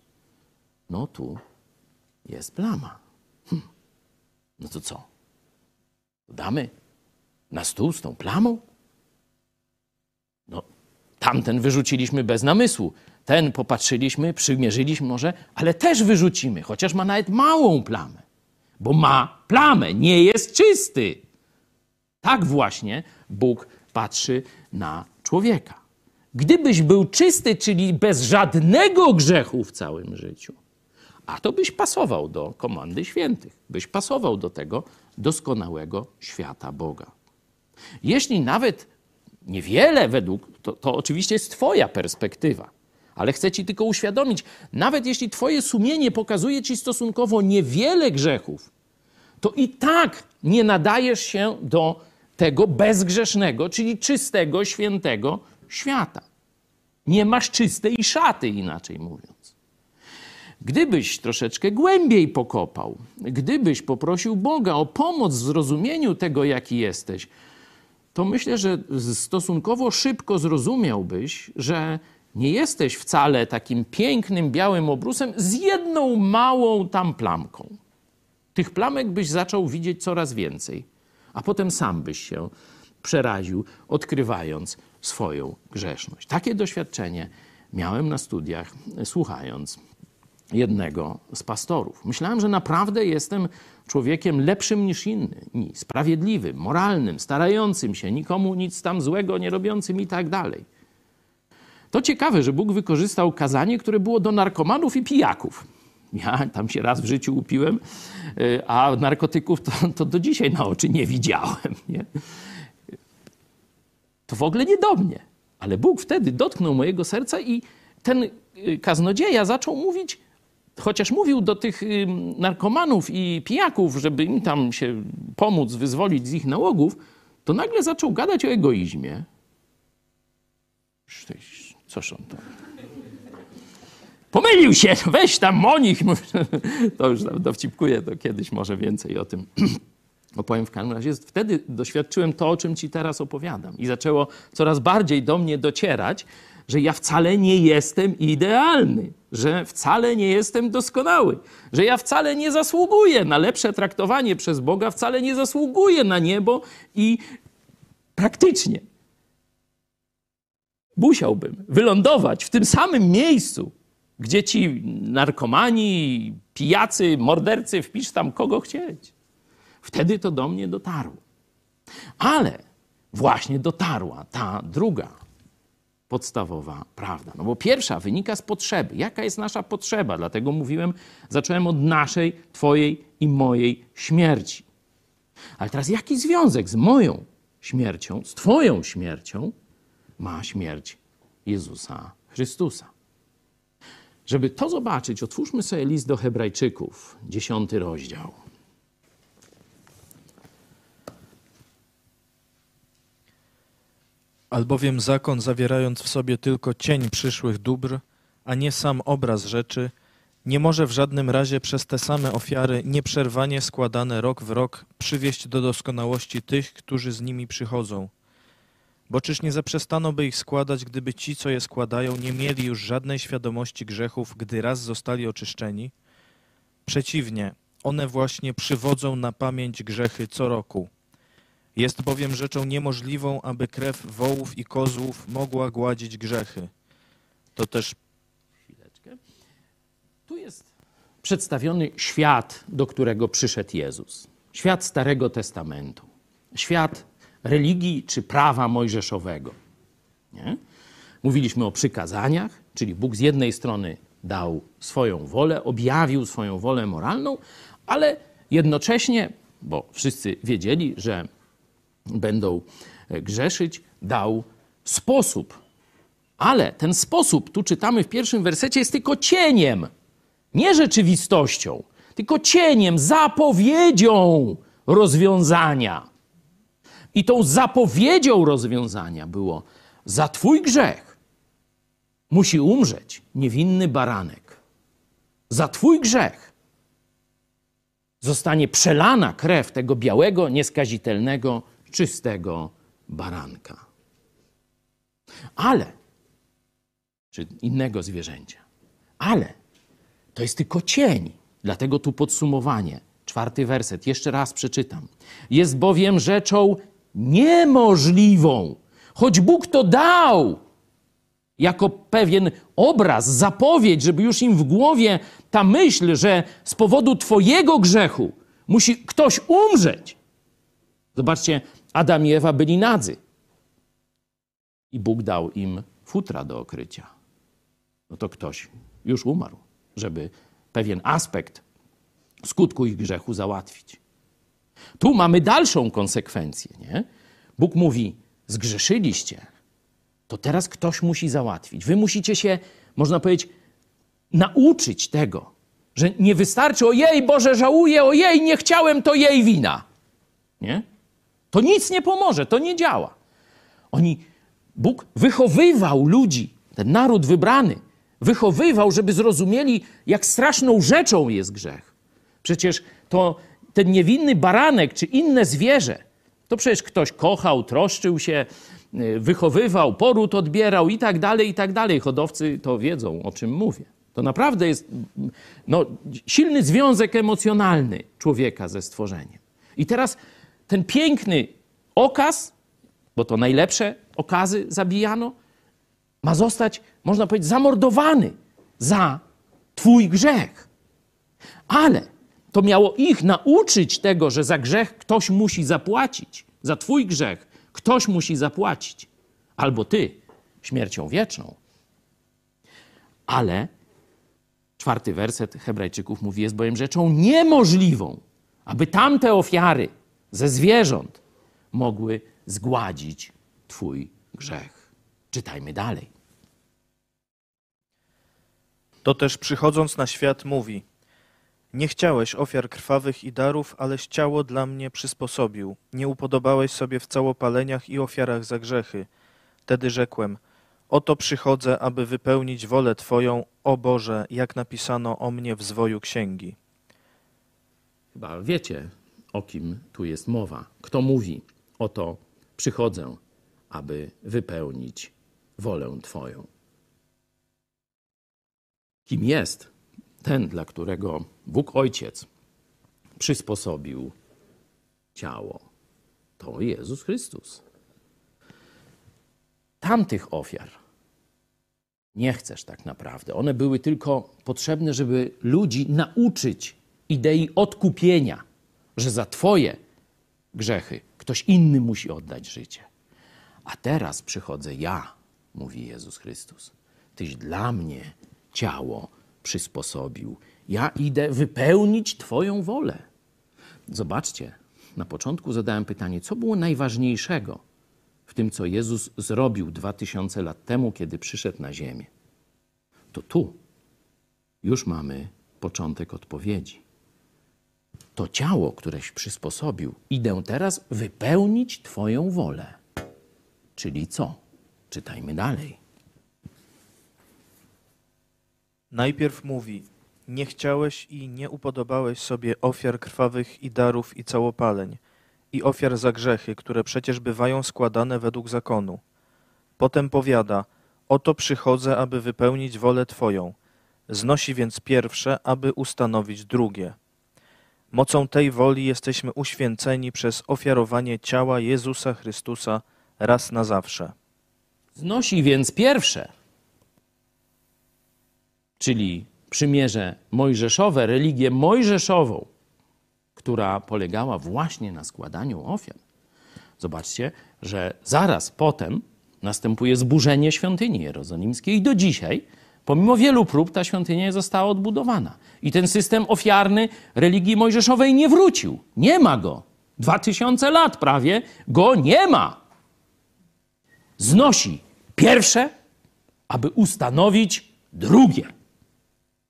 No tu jest plama. Hm. No to co? Damy na stół z tą plamą? No, tamten wyrzuciliśmy bez namysłu. Ten popatrzyliśmy, przymierzyliśmy może, ale też wyrzucimy, chociaż ma nawet małą plamę. Bo ma plamę, nie jest czysty. Tak właśnie Bóg patrzy na człowieka. Gdybyś był czysty, czyli bez żadnego grzechu w całym życiu, a to byś pasował do komandy świętych, byś pasował do tego doskonałego świata Boga. Jeśli nawet niewiele według, to, to oczywiście jest Twoja perspektywa, ale chcę Ci tylko uświadomić, nawet jeśli Twoje sumienie pokazuje Ci stosunkowo niewiele grzechów, to i tak nie nadajesz się do tego bezgrzesznego, czyli czystego, świętego świata. Nie masz czystej szaty, inaczej mówiąc. Gdybyś troszeczkę głębiej pokopał, gdybyś poprosił Boga o pomoc w zrozumieniu tego, jaki jesteś, to myślę, że stosunkowo szybko zrozumiałbyś, że nie jesteś wcale takim pięknym białym obrusem z jedną małą tam plamką. Tych plamek byś zaczął widzieć coraz więcej, a potem sam byś się przeraził, odkrywając swoją grzeszność. Takie doświadczenie miałem na studiach, słuchając jednego z pastorów. Myślałem, że naprawdę jestem człowiekiem lepszym niż inni, sprawiedliwym, moralnym, starającym się, nikomu nic tam złego nie robiącym i tak dalej. To ciekawe, że Bóg wykorzystał kazanie, które było do narkomanów i pijaków. Ja tam się raz w życiu upiłem, y, a narkotyków to, to do dzisiaj na oczy nie widziałem. Nie? To w ogóle nie do mnie. Ale Bóg wtedy dotknął mojego serca i ten y, kaznodzieja zaczął mówić, chociaż mówił do tych y, narkomanów i pijaków, żeby im tam się pomóc, wyzwolić z ich nałogów, to nagle zaczął gadać o egoizmie. Coż on to? Pomylił się, weź tam monich. To już dowcipkuję, to kiedyś może więcej o tym opowiem w każdym razie. Wtedy doświadczyłem to, o czym ci teraz opowiadam. I zaczęło coraz bardziej do mnie docierać, że ja wcale nie jestem idealny, że wcale nie jestem doskonały, że ja wcale nie zasługuję na lepsze traktowanie przez Boga, wcale nie zasługuję na niebo i praktycznie musiałbym wylądować w tym samym miejscu, gdzie ci narkomani, pijacy, mordercy, wpisz tam kogo chcieć. Wtedy to do mnie dotarło. Ale właśnie dotarła ta druga podstawowa prawda. No bo pierwsza wynika z potrzeby. Jaka jest nasza potrzeba? Dlatego mówiłem, zacząłem od naszej, Twojej i mojej śmierci. Ale teraz jaki związek z moją śmiercią, z Twoją śmiercią ma śmierć Jezusa Chrystusa? Żeby to zobaczyć, otwórzmy sobie list do Hebrajczyków, dziesiąty rozdział. Albowiem zakon, zawierając w sobie tylko cień przyszłych dóbr, a nie sam obraz rzeczy, nie może w żadnym razie przez te same ofiary nieprzerwanie składane rok w rok przywieść do doskonałości tych, którzy z nimi przychodzą. Bo czyż nie zaprzestano by ich składać, gdyby ci, co je składają, nie mieli już żadnej świadomości grzechów, gdy raz zostali oczyszczeni? Przeciwnie, one właśnie przywodzą na pamięć grzechy co roku. Jest bowiem rzeczą niemożliwą, aby krew wołów i kozłów mogła gładzić grzechy. To też. Chwileczkę. Tu jest przedstawiony świat, do którego przyszedł Jezus. Świat Starego Testamentu. Świat religii czy prawa mojżeszowego. Nie? Mówiliśmy o przykazaniach, czyli Bóg z jednej strony dał swoją wolę, objawił swoją wolę moralną, ale jednocześnie, bo wszyscy wiedzieli, że będą grzeszyć, dał sposób. Ale ten sposób, tu czytamy w pierwszym wersecie, jest tylko cieniem, nie rzeczywistością, tylko cieniem, zapowiedzią rozwiązania. I tą zapowiedzią rozwiązania było: za Twój grzech musi umrzeć niewinny baranek. Za Twój grzech zostanie przelana krew tego białego, nieskazitelnego, czystego baranka. Ale, czy innego zwierzęcia, ale to jest tylko cień. Dlatego tu podsumowanie. Czwarty werset, jeszcze raz przeczytam. Jest bowiem rzeczą niemożliwą, choć Bóg to dał jako pewien obraz, zapowiedź, żeby już im w głowie ta myśl, że z powodu Twojego grzechu musi ktoś umrzeć. Zobaczcie, Adam i Ewa byli nadzy. I Bóg dał im futra do okrycia. No to ktoś już umarł, żeby pewien aspekt skutku ich grzechu załatwić. Tu mamy dalszą konsekwencję. Nie? Bóg mówi: Zgrzeszyliście, to teraz ktoś musi załatwić. Wy musicie się, można powiedzieć, nauczyć tego, że nie wystarczy, ojej, Boże, żałuję, ojej, nie chciałem, to jej wina. Nie? To nic nie pomoże, to nie działa. Oni, Bóg wychowywał ludzi, ten naród wybrany, wychowywał, żeby zrozumieli, jak straszną rzeczą jest grzech. Przecież to ten niewinny baranek czy inne zwierzę, to przecież ktoś kochał, troszczył się, y, wychowywał, poród odbierał i tak dalej, i tak dalej. Hodowcy to wiedzą, o czym mówię. To naprawdę jest no, silny związek emocjonalny człowieka ze stworzeniem. I teraz ten piękny okaz, bo to najlepsze okazy zabijano, Ma zostać, można powiedzieć, zamordowany za Twój grzech. Ale to miało ich nauczyć tego, że za grzech ktoś musi zapłacić. Za Twój grzech ktoś musi zapłacić. Albo Ty śmiercią wieczną. Ale czwarty werset Hebrajczyków mówi: Jest bowiem rzeczą niemożliwą, aby tamte ofiary ze zwierząt mogły zgładzić Twój grzech. Czytajmy dalej. To też przychodząc na świat mówi: Nie chciałeś ofiar krwawych i darów, aleś ciało dla mnie przysposobił. Nie upodobałeś sobie w całopaleniach i ofiarach za grzechy. Wtedy rzekłem: Oto przychodzę, aby wypełnić wolę Twoją, o Boże, jak napisano o mnie w zwoju księgi. Chyba wiecie, o kim tu jest mowa. Kto mówi: Oto przychodzę, aby wypełnić wolę Twoją. Kim jest ten, dla którego Bóg Ojciec przysposobił ciało? To Jezus Chrystus. Tamtych ofiar nie chcesz tak naprawdę. One były tylko potrzebne, żeby ludzi nauczyć idei odkupienia, że za Twoje grzechy ktoś inny musi oddać życie. A teraz przychodzę ja, mówi Jezus Chrystus. Tyś dla mnie ciało przysposobił. Ja idę wypełnić Twoją wolę. Zobaczcie, na początku zadałem pytanie, co było najważniejszego w tym, co Jezus zrobił dwa tysiące lat temu, kiedy przyszedł na ziemię. To tu już mamy początek odpowiedzi. To ciało, któreś przysposobił, idę teraz wypełnić Twoją wolę. Czyli co? Czytajmy dalej. Najpierw mówi: Nie chciałeś i nie upodobałeś sobie ofiar krwawych i darów i całopaleń, i ofiar za grzechy, które przecież bywają składane według zakonu. Potem powiada: Oto przychodzę, aby wypełnić wolę Twoją. Znosi więc pierwsze, aby ustanowić drugie. Mocą tej woli jesteśmy uświęceni przez ofiarowanie ciała Jezusa Chrystusa raz na zawsze. Znosi więc pierwsze, czyli przymierze mojżeszowe, religię mojżeszową, która polegała właśnie na składaniu ofiar. Zobaczcie, że zaraz potem następuje zburzenie świątyni jerozolimskiej i do dzisiaj, pomimo wielu prób, ta świątynia nie została odbudowana. I ten system ofiarny religii mojżeszowej nie wrócił. Nie ma go. Dwa tysiące lat prawie go nie ma. Znosi pierwsze, aby ustanowić drugie.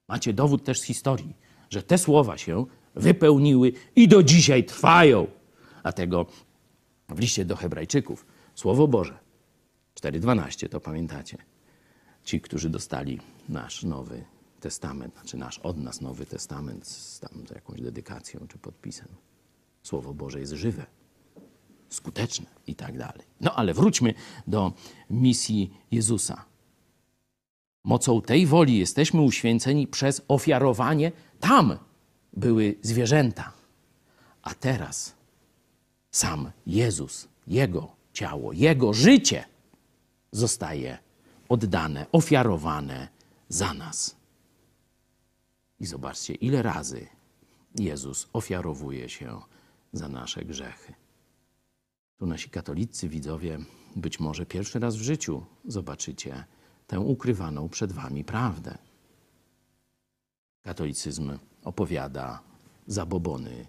Macie dowód też z historii, że te słowa się wypełniły i do dzisiaj trwają. Dlatego w liście do Hebrajczyków Słowo Boże 4:12 to pamiętacie. Ci, którzy dostali nasz Nowy Testament, znaczy nasz od nas Nowy Testament z tam z jakąś dedykacją czy podpisem. Słowo Boże jest żywe, skuteczne i tak dalej. No ale wróćmy do misji Jezusa. Mocą tej woli jesteśmy uświęceni przez ofiarowanie. Tam były zwierzęta, a teraz sam Jezus, Jego ciało, Jego życie zostaje oddane, ofiarowane za nas. I zobaczcie, ile razy Jezus ofiarowuje się za nasze grzechy. Tu nasi katolicy widzowie być może pierwszy raz w życiu zobaczycie tę ukrywaną przed wami prawdę. Katolicyzm opowiada zabobony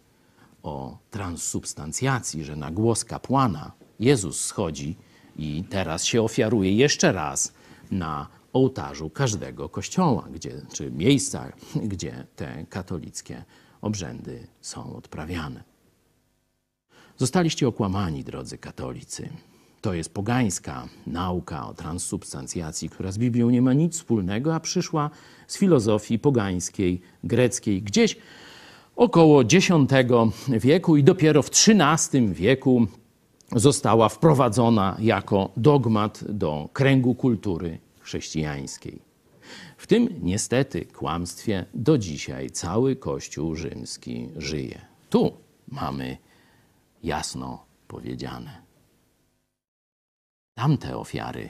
o transsubstancjacji, że na głos kapłana Jezus schodzi i teraz się ofiaruje jeszcze raz na ołtarzu każdego kościoła, gdzie, czy miejsca, gdzie te katolickie obrzędy są odprawiane. Zostaliście okłamani, drodzy katolicy. To jest pogańska nauka o transsubstancjacji, która z Biblią nie ma nic wspólnego, a przyszła z filozofii pogańskiej, greckiej, gdzieś około X wieku i dopiero w XIII wieku została wprowadzona jako dogmat do kręgu kultury chrześcijańskiej. W tym niestety kłamstwie do dzisiaj cały Kościół rzymski żyje. Tu mamy jasno powiedziane. Tamte ofiary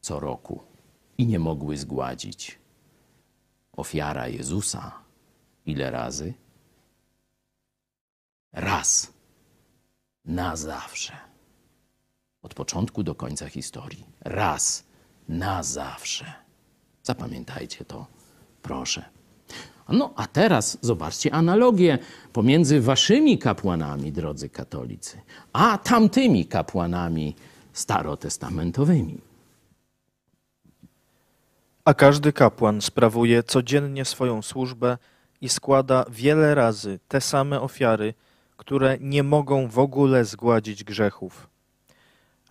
co roku i nie mogły zgładzić. Ofiara Jezusa ile razy? Raz. Na zawsze. Od początku do końca historii. Raz. Na zawsze. Zapamiętajcie to, proszę. No a teraz zobaczcie analogię pomiędzy waszymi kapłanami, drodzy katolicy, a tamtymi kapłanami starotestamentowymi. A każdy kapłan sprawuje codziennie swoją służbę i składa wiele razy te same ofiary, które nie mogą w ogóle zgładzić grzechów.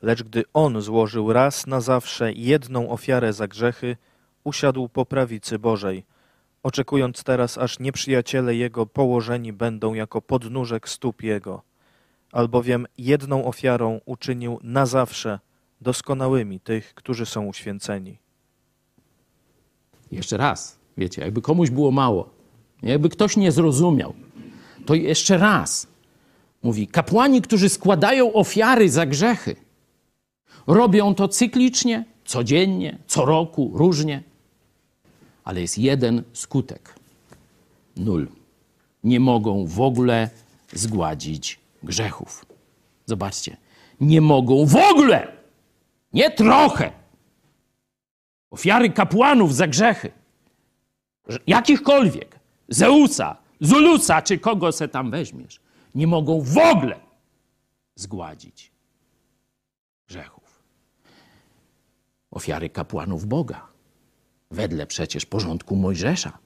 Lecz gdy on złożył raz na zawsze jedną ofiarę za grzechy, usiadł po prawicy Bożej, oczekując teraz, aż nieprzyjaciele jego położeni będą jako podnóżek stóp jego, albowiem jedną ofiarą uczynił na zawsze doskonałymi tych, którzy są uświęceni. Jeszcze raz, wiecie, jakby komuś było mało, jakby ktoś nie zrozumiał, to jeszcze raz mówi: kapłani, którzy składają ofiary za grzechy, robią to cyklicznie, codziennie, co roku, różnie, ale jest jeden skutek: nul. Nie mogą w ogóle zgładzić grzechów. Zobaczcie, nie mogą w ogóle, nie trochę! Ofiary kapłanów za grzechy, jakichkolwiek, Zeusa, Zulusa czy kogo se tam weźmiesz, nie mogą w ogóle zgładzić grzechów. Ofiary kapłanów Boga, wedle przecież porządku Mojżesza,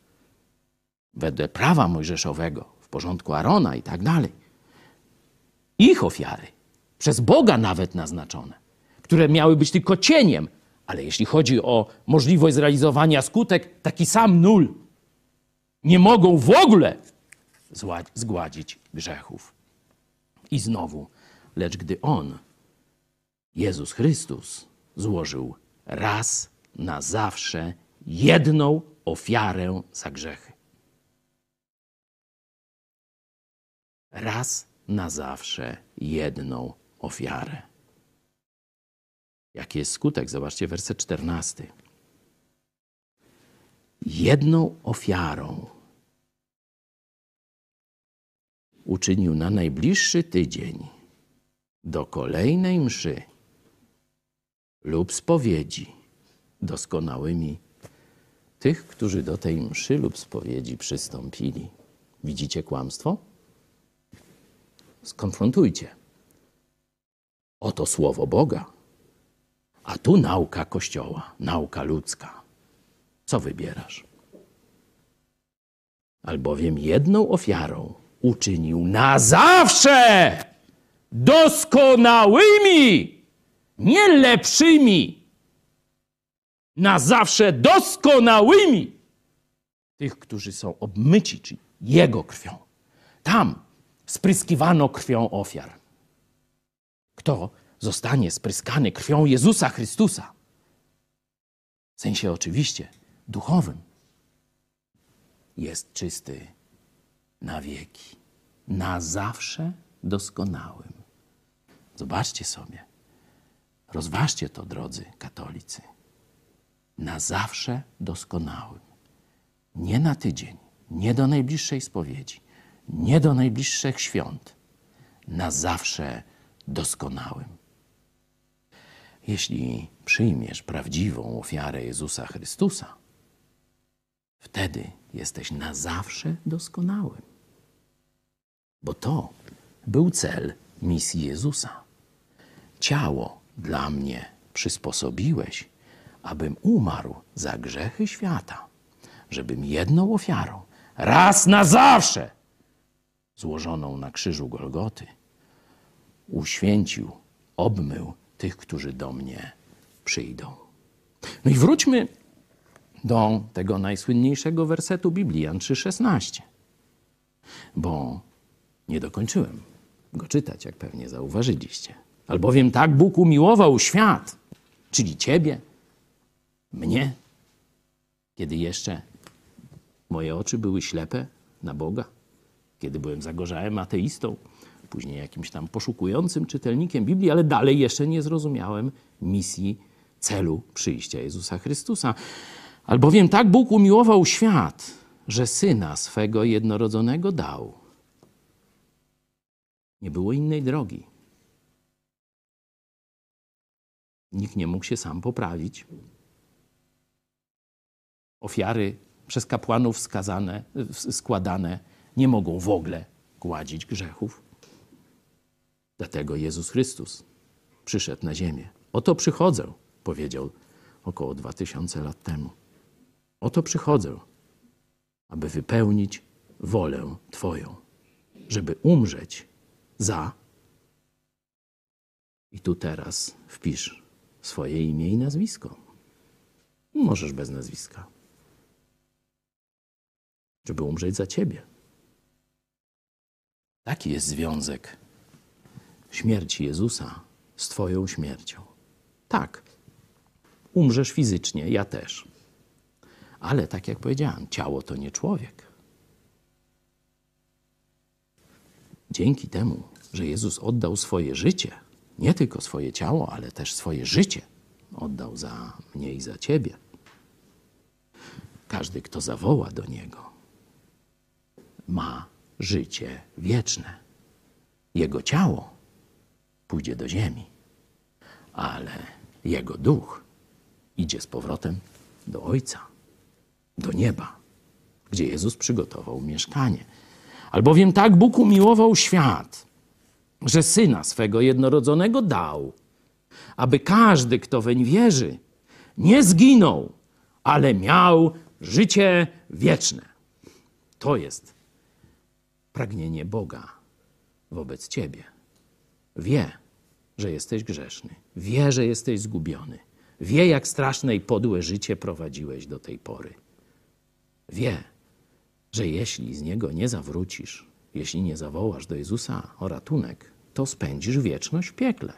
wedle prawa mojżeszowego, w porządku Arona i tak dalej. Ich ofiary, przez Boga nawet naznaczone, które miały być tylko cieniem ale jeśli chodzi o możliwość zrealizowania skutek, taki sam nul. Nie mogą w ogóle zgładzić grzechów. I znowu, lecz gdy On, Jezus Chrystus, złożył raz na zawsze jedną ofiarę za grzechy. Raz na zawsze jedną ofiarę. Jaki jest skutek? Zobaczcie werset 14. Jedną ofiarą uczynił na najbliższy tydzień do kolejnej mszy lub spowiedzi doskonałymi tych, którzy do tej mszy lub spowiedzi przystąpili. Widzicie kłamstwo? Skonfrontujcie. Oto słowo Boga. A tu nauka Kościoła, nauka ludzka. Co wybierasz? Albowiem jedną ofiarą uczynił na zawsze doskonałymi, nie lepszymi, na zawsze doskonałymi tych, którzy są obmyci, czyli Jego krwią. Tam spryskiwano krwią ofiar. Kto zostanie spryskany krwią Jezusa Chrystusa. W sensie oczywiście duchowym. Jest czysty na wieki, na zawsze doskonałym. Zobaczcie sobie, rozważcie to, drodzy katolicy. Na zawsze doskonałym. Nie na tydzień, nie do najbliższej spowiedzi, nie do najbliższych świąt. Na zawsze doskonałym. Jeśli przyjmiesz prawdziwą ofiarę Jezusa Chrystusa, wtedy jesteś na zawsze doskonałym. Bo to był cel misji Jezusa. Ciało dla mnie przysposobiłeś, abym umarł za grzechy świata, żebym jedną ofiarą, raz na zawsze, złożoną na krzyżu Golgoty, uświęcił, obmył tych, którzy do mnie przyjdą. No i wróćmy do tego najsłynniejszego wersetu Biblii, Jan 3,16. Bo nie dokończyłem go czytać, jak pewnie zauważyliście. Albowiem tak Bóg umiłował świat, czyli ciebie, mnie, kiedy jeszcze moje oczy były ślepe na Boga, kiedy byłem zagorzałym ateistą, później jakimś tam poszukującym czytelnikiem Biblii, ale dalej jeszcze nie zrozumiałem misji celu przyjścia Jezusa Chrystusa. Albowiem tak Bóg umiłował świat, że syna swego jednorodzonego dał. Nie było innej drogi. Nikt nie mógł się sam poprawić. Ofiary przez kapłanów skazane, składane nie mogą w ogóle gładzić grzechów. Dlatego Jezus Chrystus przyszedł na ziemię. Oto przychodzę, powiedział około dwa tysiące lat temu. Oto przychodzę, aby wypełnić wolę Twoją, żeby umrzeć za. I tu teraz wpisz swoje imię i nazwisko. Możesz bez nazwiska. Żeby umrzeć za Ciebie. Taki jest związek śmierci Jezusa z Twoją śmiercią. Tak, umrzesz fizycznie, ja też. Ale tak jak powiedziałem, ciało to nie człowiek. Dzięki temu, że Jezus oddał swoje życie, nie tylko swoje ciało, ale też swoje życie, oddał za mnie i za ciebie. Każdy, kto zawoła do Niego, ma życie wieczne. Jego ciało pójdzie do ziemi, ale jego duch idzie z powrotem do Ojca, do nieba, gdzie Jezus przygotował mieszkanie. Albowiem tak Bóg umiłował świat, że syna swego jednorodzonego dał, aby każdy, kto weń wierzy, nie zginął, ale miał życie wieczne. To jest pragnienie Boga wobec ciebie. Wie, że jesteś grzeszny, wie, że jesteś zgubiony, wie, jak straszne i podłe życie prowadziłeś do tej pory. Wie, że jeśli z niego nie zawrócisz, jeśli nie zawołasz do Jezusa o ratunek, to spędzisz wieczność w piekle.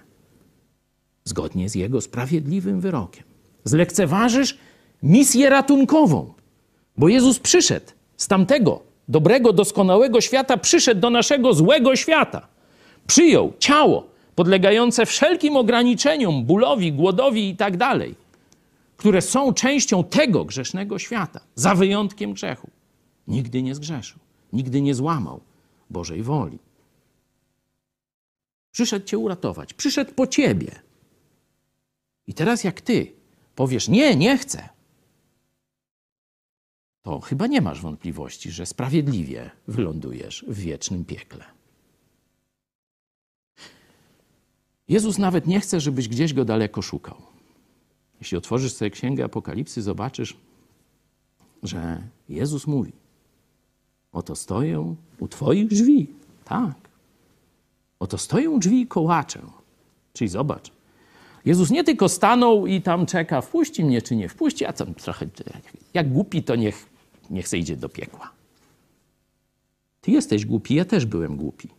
Zgodnie z jego sprawiedliwym wyrokiem. Zlekceważysz misję ratunkową, bo Jezus przyszedł z tamtego dobrego, doskonałego świata, przyszedł do naszego złego świata. Przyjął ciało podlegające wszelkim ograniczeniom, bólowi, głodowi i tak dalej, które są częścią tego grzesznego świata, za wyjątkiem grzechu. Nigdy nie zgrzeszył, nigdy nie złamał Bożej woli. Przyszedł cię uratować, przyszedł po ciebie. I teraz, jak ty powiesz, nie, nie chcę, to chyba nie masz wątpliwości, że sprawiedliwie wylądujesz w wiecznym piekle. Jezus nawet nie chce, żebyś gdzieś go daleko szukał. Jeśli otworzysz sobie księgę Apokalipsy, zobaczysz, że Jezus mówi: Oto stoję u Twoich drzwi. Tak. Oto stoją drzwi i kołaczę. Czyli zobacz. Jezus nie tylko stanął i tam czeka, wpuści mnie czy nie wpuści, a tam trochę, jak głupi, to niech, niech se idzie do piekła. Ty jesteś głupi, ja też byłem głupi.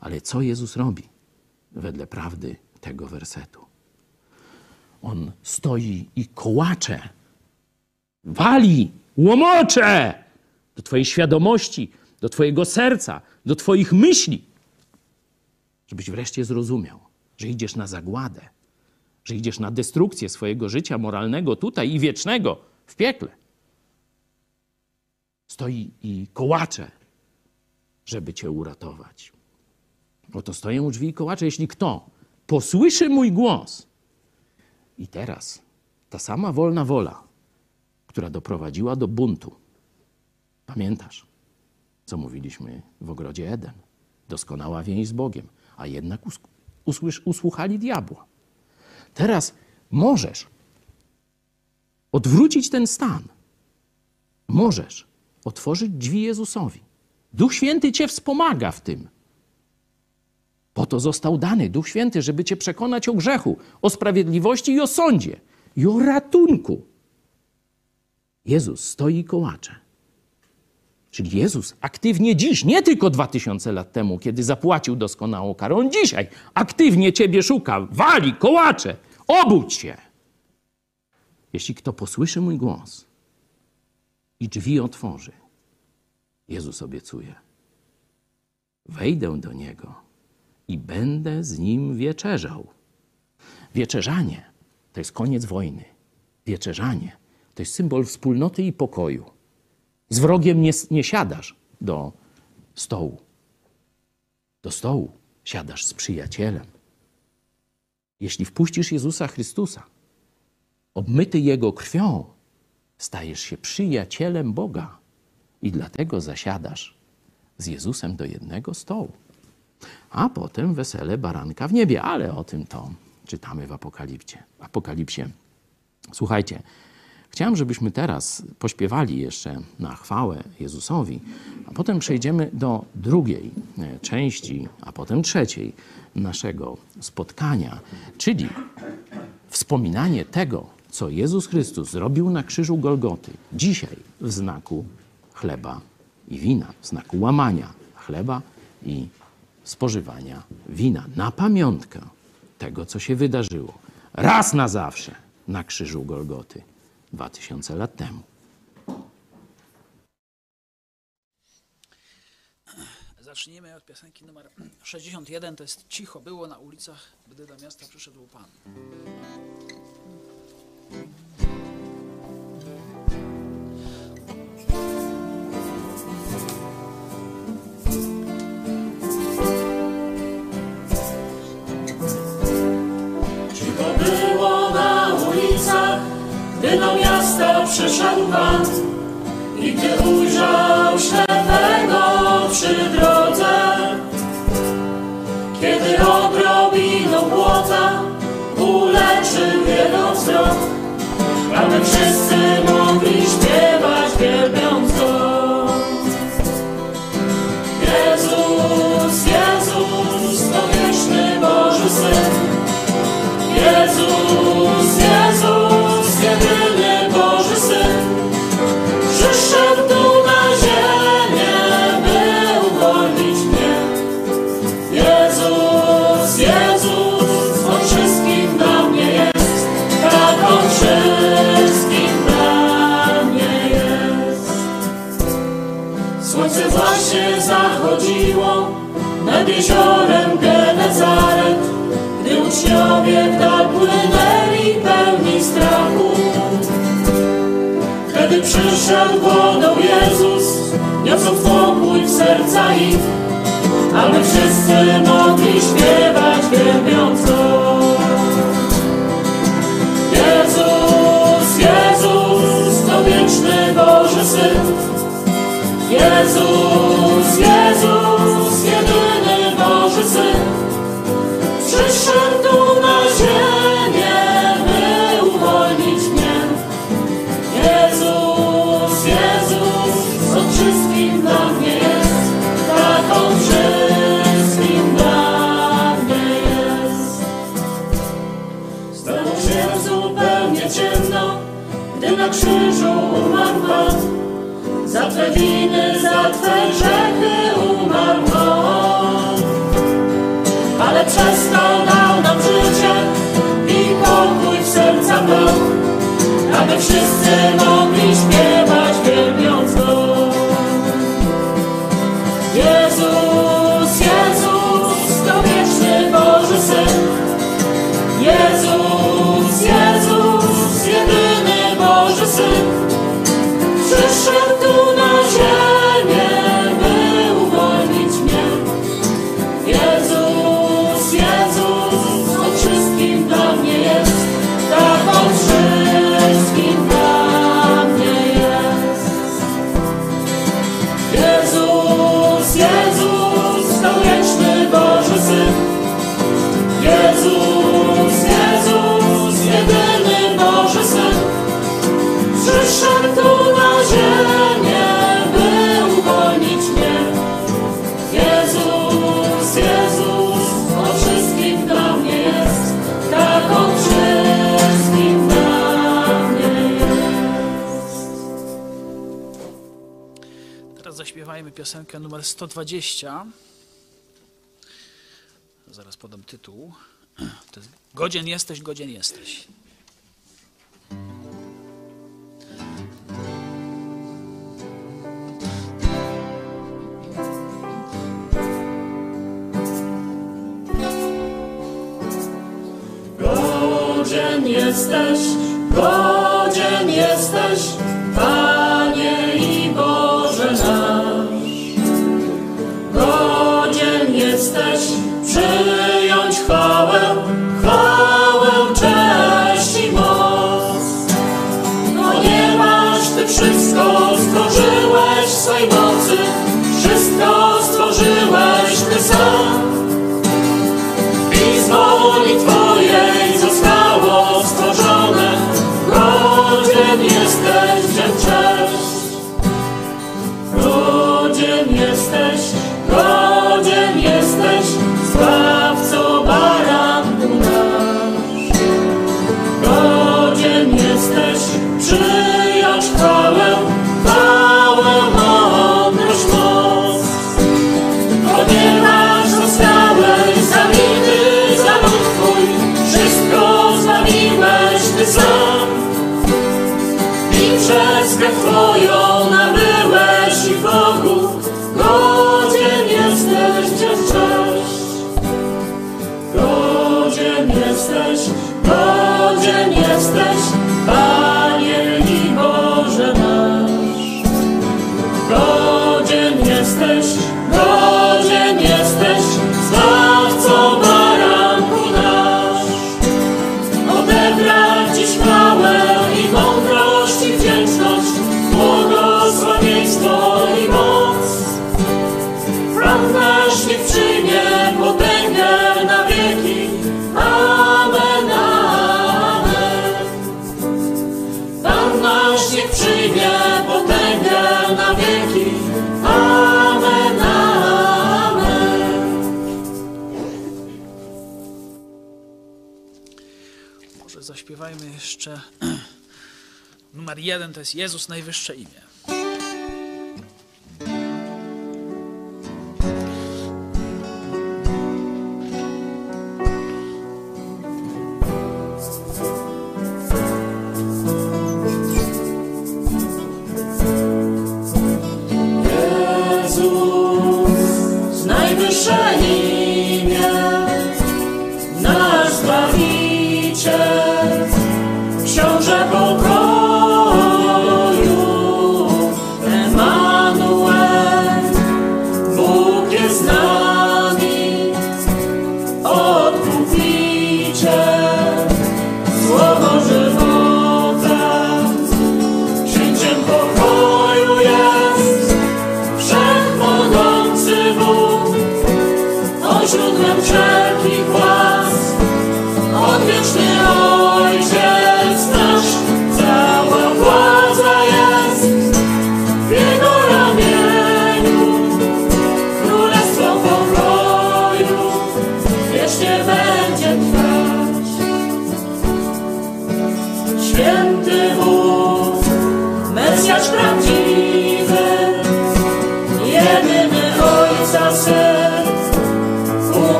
Ale co Jezus robi wedle prawdy tego wersetu? On stoi i kołacze, wali, łomocze do Twojej świadomości, do Twojego serca, do Twoich myśli, żebyś wreszcie zrozumiał, że idziesz na zagładę, że idziesz na destrukcję swojego życia moralnego tutaj i wiecznego w piekle. Stoi i kołacze, żeby Cię uratować. Oto stoję u drzwi i kołacze, jeśli kto posłyszy mój głos. I teraz ta sama wolna wola, która doprowadziła do buntu. Pamiętasz, co mówiliśmy w ogrodzie Eden? Doskonała więź z Bogiem, a jednak usłysz, usłuchali diabła. Teraz możesz odwrócić ten stan. Możesz otworzyć drzwi Jezusowi. Duch Święty cię wspomaga w tym. Po to został dany Duch Święty, żeby cię przekonać o grzechu, o sprawiedliwości i o sądzie i o ratunku. Jezus stoi i kołacze. Czyli Jezus aktywnie dziś, nie tylko dwa tysiące lat temu, kiedy zapłacił doskonałą karę, on dzisiaj aktywnie ciebie szuka, wali, kołacze, obudź się. Jeśli kto posłyszy mój głos i drzwi otworzy, Jezus obiecuje, wejdę do Niego i będę z Nim wieczerzał. Wieczerzanie To jest koniec wojny. Wieczerzanie to jest symbol wspólnoty i pokoju. Z wrogiem nie, nie siadasz do stołu. Do stołu siadasz z przyjacielem. Jeśli wpuścisz Jezusa Chrystusa, obmyty Jego krwią, stajesz się przyjacielem Boga i dlatego zasiadasz z Jezusem do jednego stołu. A potem wesele baranka w niebie, ale o tym to czytamy w Apokalipsie. Apokalipsie. Słuchajcie, chciałem, żebyśmy teraz pośpiewali jeszcze na chwałę Jezusowi, a potem przejdziemy do drugiej e, części, a potem trzeciej naszego spotkania, czyli wspominanie tego, co Jezus Chrystus zrobił na krzyżu Golgoty, dzisiaj w znaku chleba i wina, w znaku łamania chleba i spożywania wina, na pamiątkę tego, co się wydarzyło raz na zawsze na krzyżu Golgoty dwa tysiące lat temu. Zacznijmy od piosenki numer 61. To jest Cicho było na ulicach, gdy do miasta przyszedł Pan. Gdy do miasta przyszedł Pan. I gdy ujrzał ślepego przy drodze, kiedy odrobiną błota uleczył jego wzrok, aby wszyscy mogli śpiewać wielbiąc jeziorem Genezaret, gdy uczniowie dal płynęli pełni strachu. Wtedy przyszedł wodą Jezus, niosąc pokój w serca ich, aby wszyscy mogli śpiewać wielbiąc. Jezus, Jezus, to wieczny Boży Syn, Jezus, Jezus, przyszedł tu na ziemię, by uwolnić mnie. Jezus, Jezus, On wszystkim dla mnie jest, tak On wszystkim dla mnie jest. Stało się zupełnie ciemno, gdy na krzyżu umarł Pan. Za Twe winy, za Twe grzechy umarł wszyscy piosenkę numer 120. Zaraz podam tytuł. To jest godzien jesteś, godzien jesteś. Godzien jesteś, godzien jesteś. Turn jeden to jest Jezus, najwyższe imię.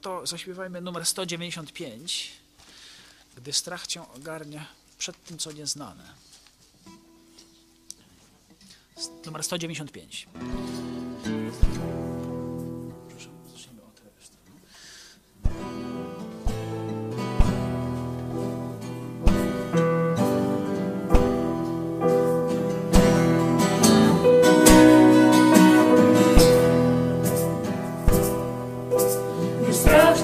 to zaśpiewajmy numer 195, gdy strach cię ogarnia przed tym, co nieznane. Numer 195.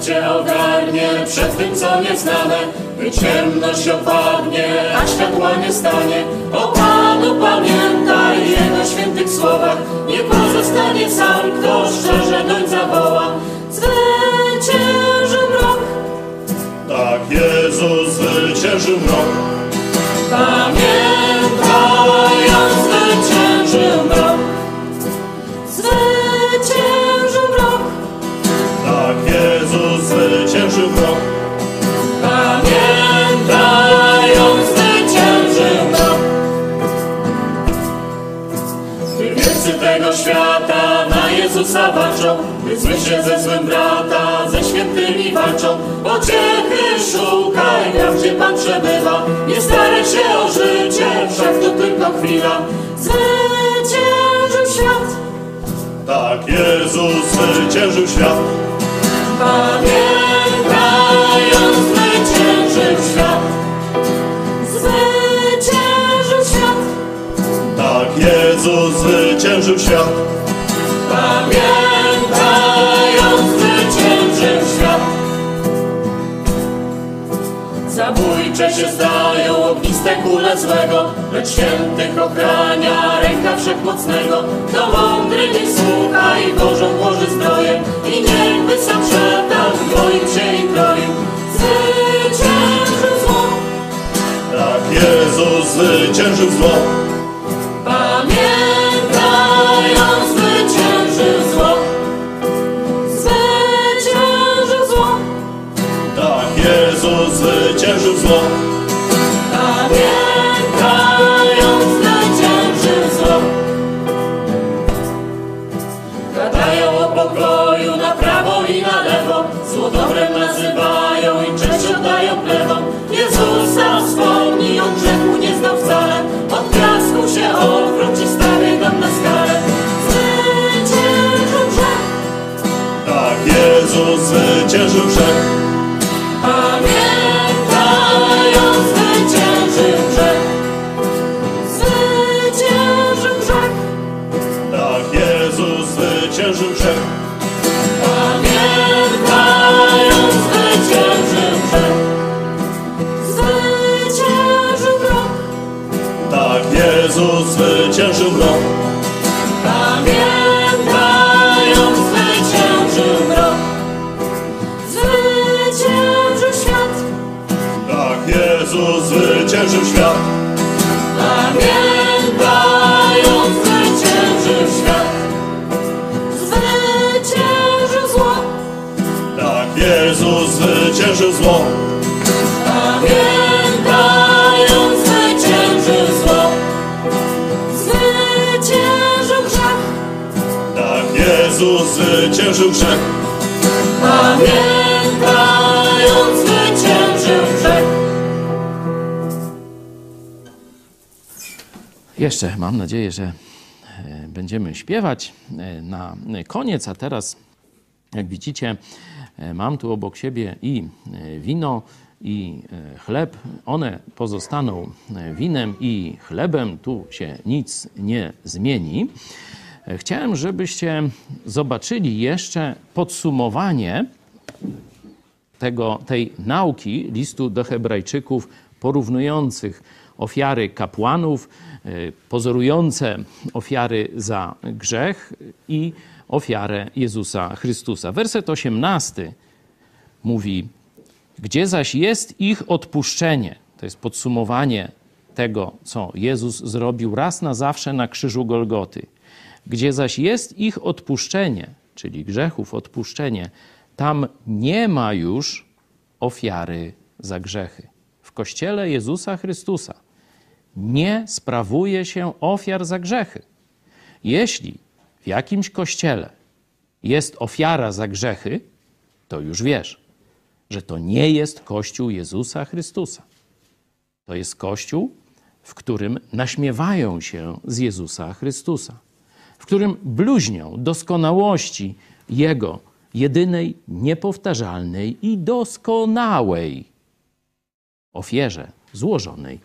cię ogarnie przed tym, co nieznane, gdy ciemność opadnie, a światła nie stanie. O Panu pamiętaj Jego świętych słowach, nie pozostanie sam, kto szczerze doń zawoła. Zwyciężył mrok. Tak Jezus zwyciężył mrok. Pamiętaj, on zwyciężył mrok. zwyciężył wrog. Pamiętając, zwyciężył wrog. Wybiegcy tego świata na Jezusa walczą, by zły się ze złym brata, ze świętymi walczą. Pociechy szukaj, tam gdzie Pan przebywa, nie staraj się o życie, wszak to tylko chwila. Zwyciężył świat. Tak, Jezus zwyciężył świat. Pamiętaj zwyciężył świat. Zwyciężył świat. Tak Jezus zwyciężył świat. Pamiętaj, on zwyciężył świat. Zabójcze się zdają ogniste kule złego, lecz świętych ochrania ręka wszechmocnego. Kto mądry niech słucha i Bożą włoży zbroję i niechby sam szatan broił się i kroił. Zwyciężył Tak Jezus zwyciężył zło. Zwyciężył grzech. Jeszcze mam nadzieję, że e, będziemy śpiewać e, na koniec, a teraz, jak widzicie, e, mam tu obok siebie i wino, i chleb. One pozostaną winem i chlebem, tu się nic nie zmieni. Chciałem, żebyście zobaczyli jeszcze podsumowanie tego, tej nauki listu do Hebrajczyków, porównujących ofiary kapłanów, y, pozorujące ofiary za grzech i ofiarę Jezusa Chrystusa. Werset 18 mówi: Gdzie zaś jest ich odpuszczenie? To jest podsumowanie tego, co Jezus zrobił raz na zawsze na krzyżu Golgoty. Gdzie zaś jest ich odpuszczenie, czyli grzechów odpuszczenie, tam nie ma już ofiary za grzechy. W kościele Jezusa Chrystusa nie sprawuje się ofiar za grzechy. Jeśli w jakimś kościele jest ofiara za grzechy, to już wiesz, że to nie jest Kościół Jezusa Chrystusa. To jest Kościół, w którym naśmiewają się z Jezusa Chrystusa, w którym bluźnią doskonałości Jego jedynej, niepowtarzalnej i doskonałej ofierze złożonej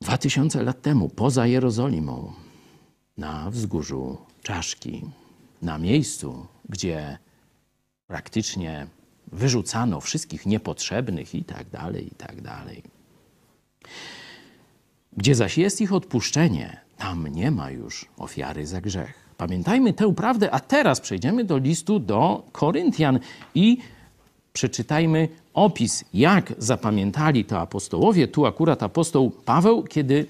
dwa tysiące lat temu poza Jerozolimą, na wzgórzu Czaszki, na miejscu, gdzie praktycznie wyrzucano wszystkich niepotrzebnych i tak dalej, i tak dalej. Gdzie zaś jest ich odpuszczenie, tam nie ma już ofiary za grzech. Pamiętajmy tę prawdę, a teraz przejdziemy do listu do Koryntian i przeczytajmy opis, jak zapamiętali to apostołowie. Tu akurat apostoł Paweł, kiedy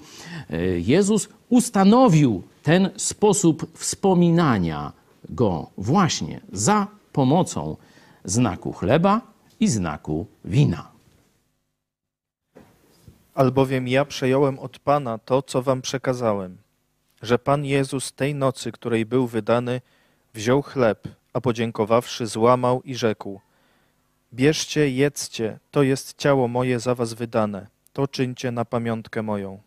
e, Jezus ustanowił ten sposób wspominania go właśnie za pomocą znaku chleba i znaku wina. Albowiem ja przejąłem od Pana to, co wam przekazałem. Że Pan Jezus tej nocy, której był wydany, wziął chleb, a podziękowawszy, złamał i rzekł: Bierzcie, jedzcie, to jest ciało moje za was wydane, to czyńcie na pamiątkę moją.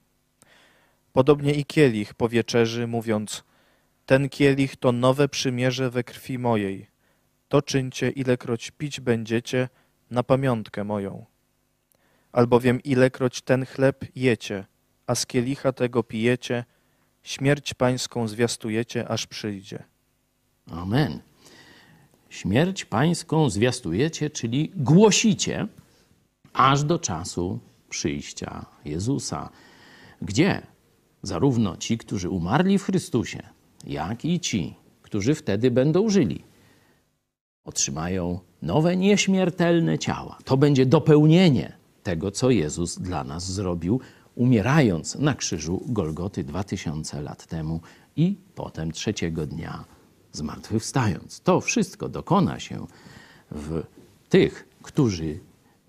Podobnie i kielich po wieczerzy, mówiąc: Ten kielich to nowe przymierze we krwi mojej. To czyńcie, ilekroć pić będziecie, na pamiątkę moją. Albowiem ilekroć ten chleb jecie, a z kielicha tego pijecie, śmierć pańską zwiastujecie, aż przyjdzie. Amen. Śmierć pańską zwiastujecie, czyli głosicie, aż do czasu przyjścia Jezusa. Gdzie zarówno ci, którzy umarli w Chrystusie, jak i ci, którzy wtedy będą żyli, otrzymają nowe, nieśmiertelne ciała. To będzie dopełnienie tego, co Jezus dla nas zrobił, umierając na krzyżu Golgoty 2000 lat temu i potem trzeciego dnia zmartwychwstając. To wszystko dokona się w tych, którzy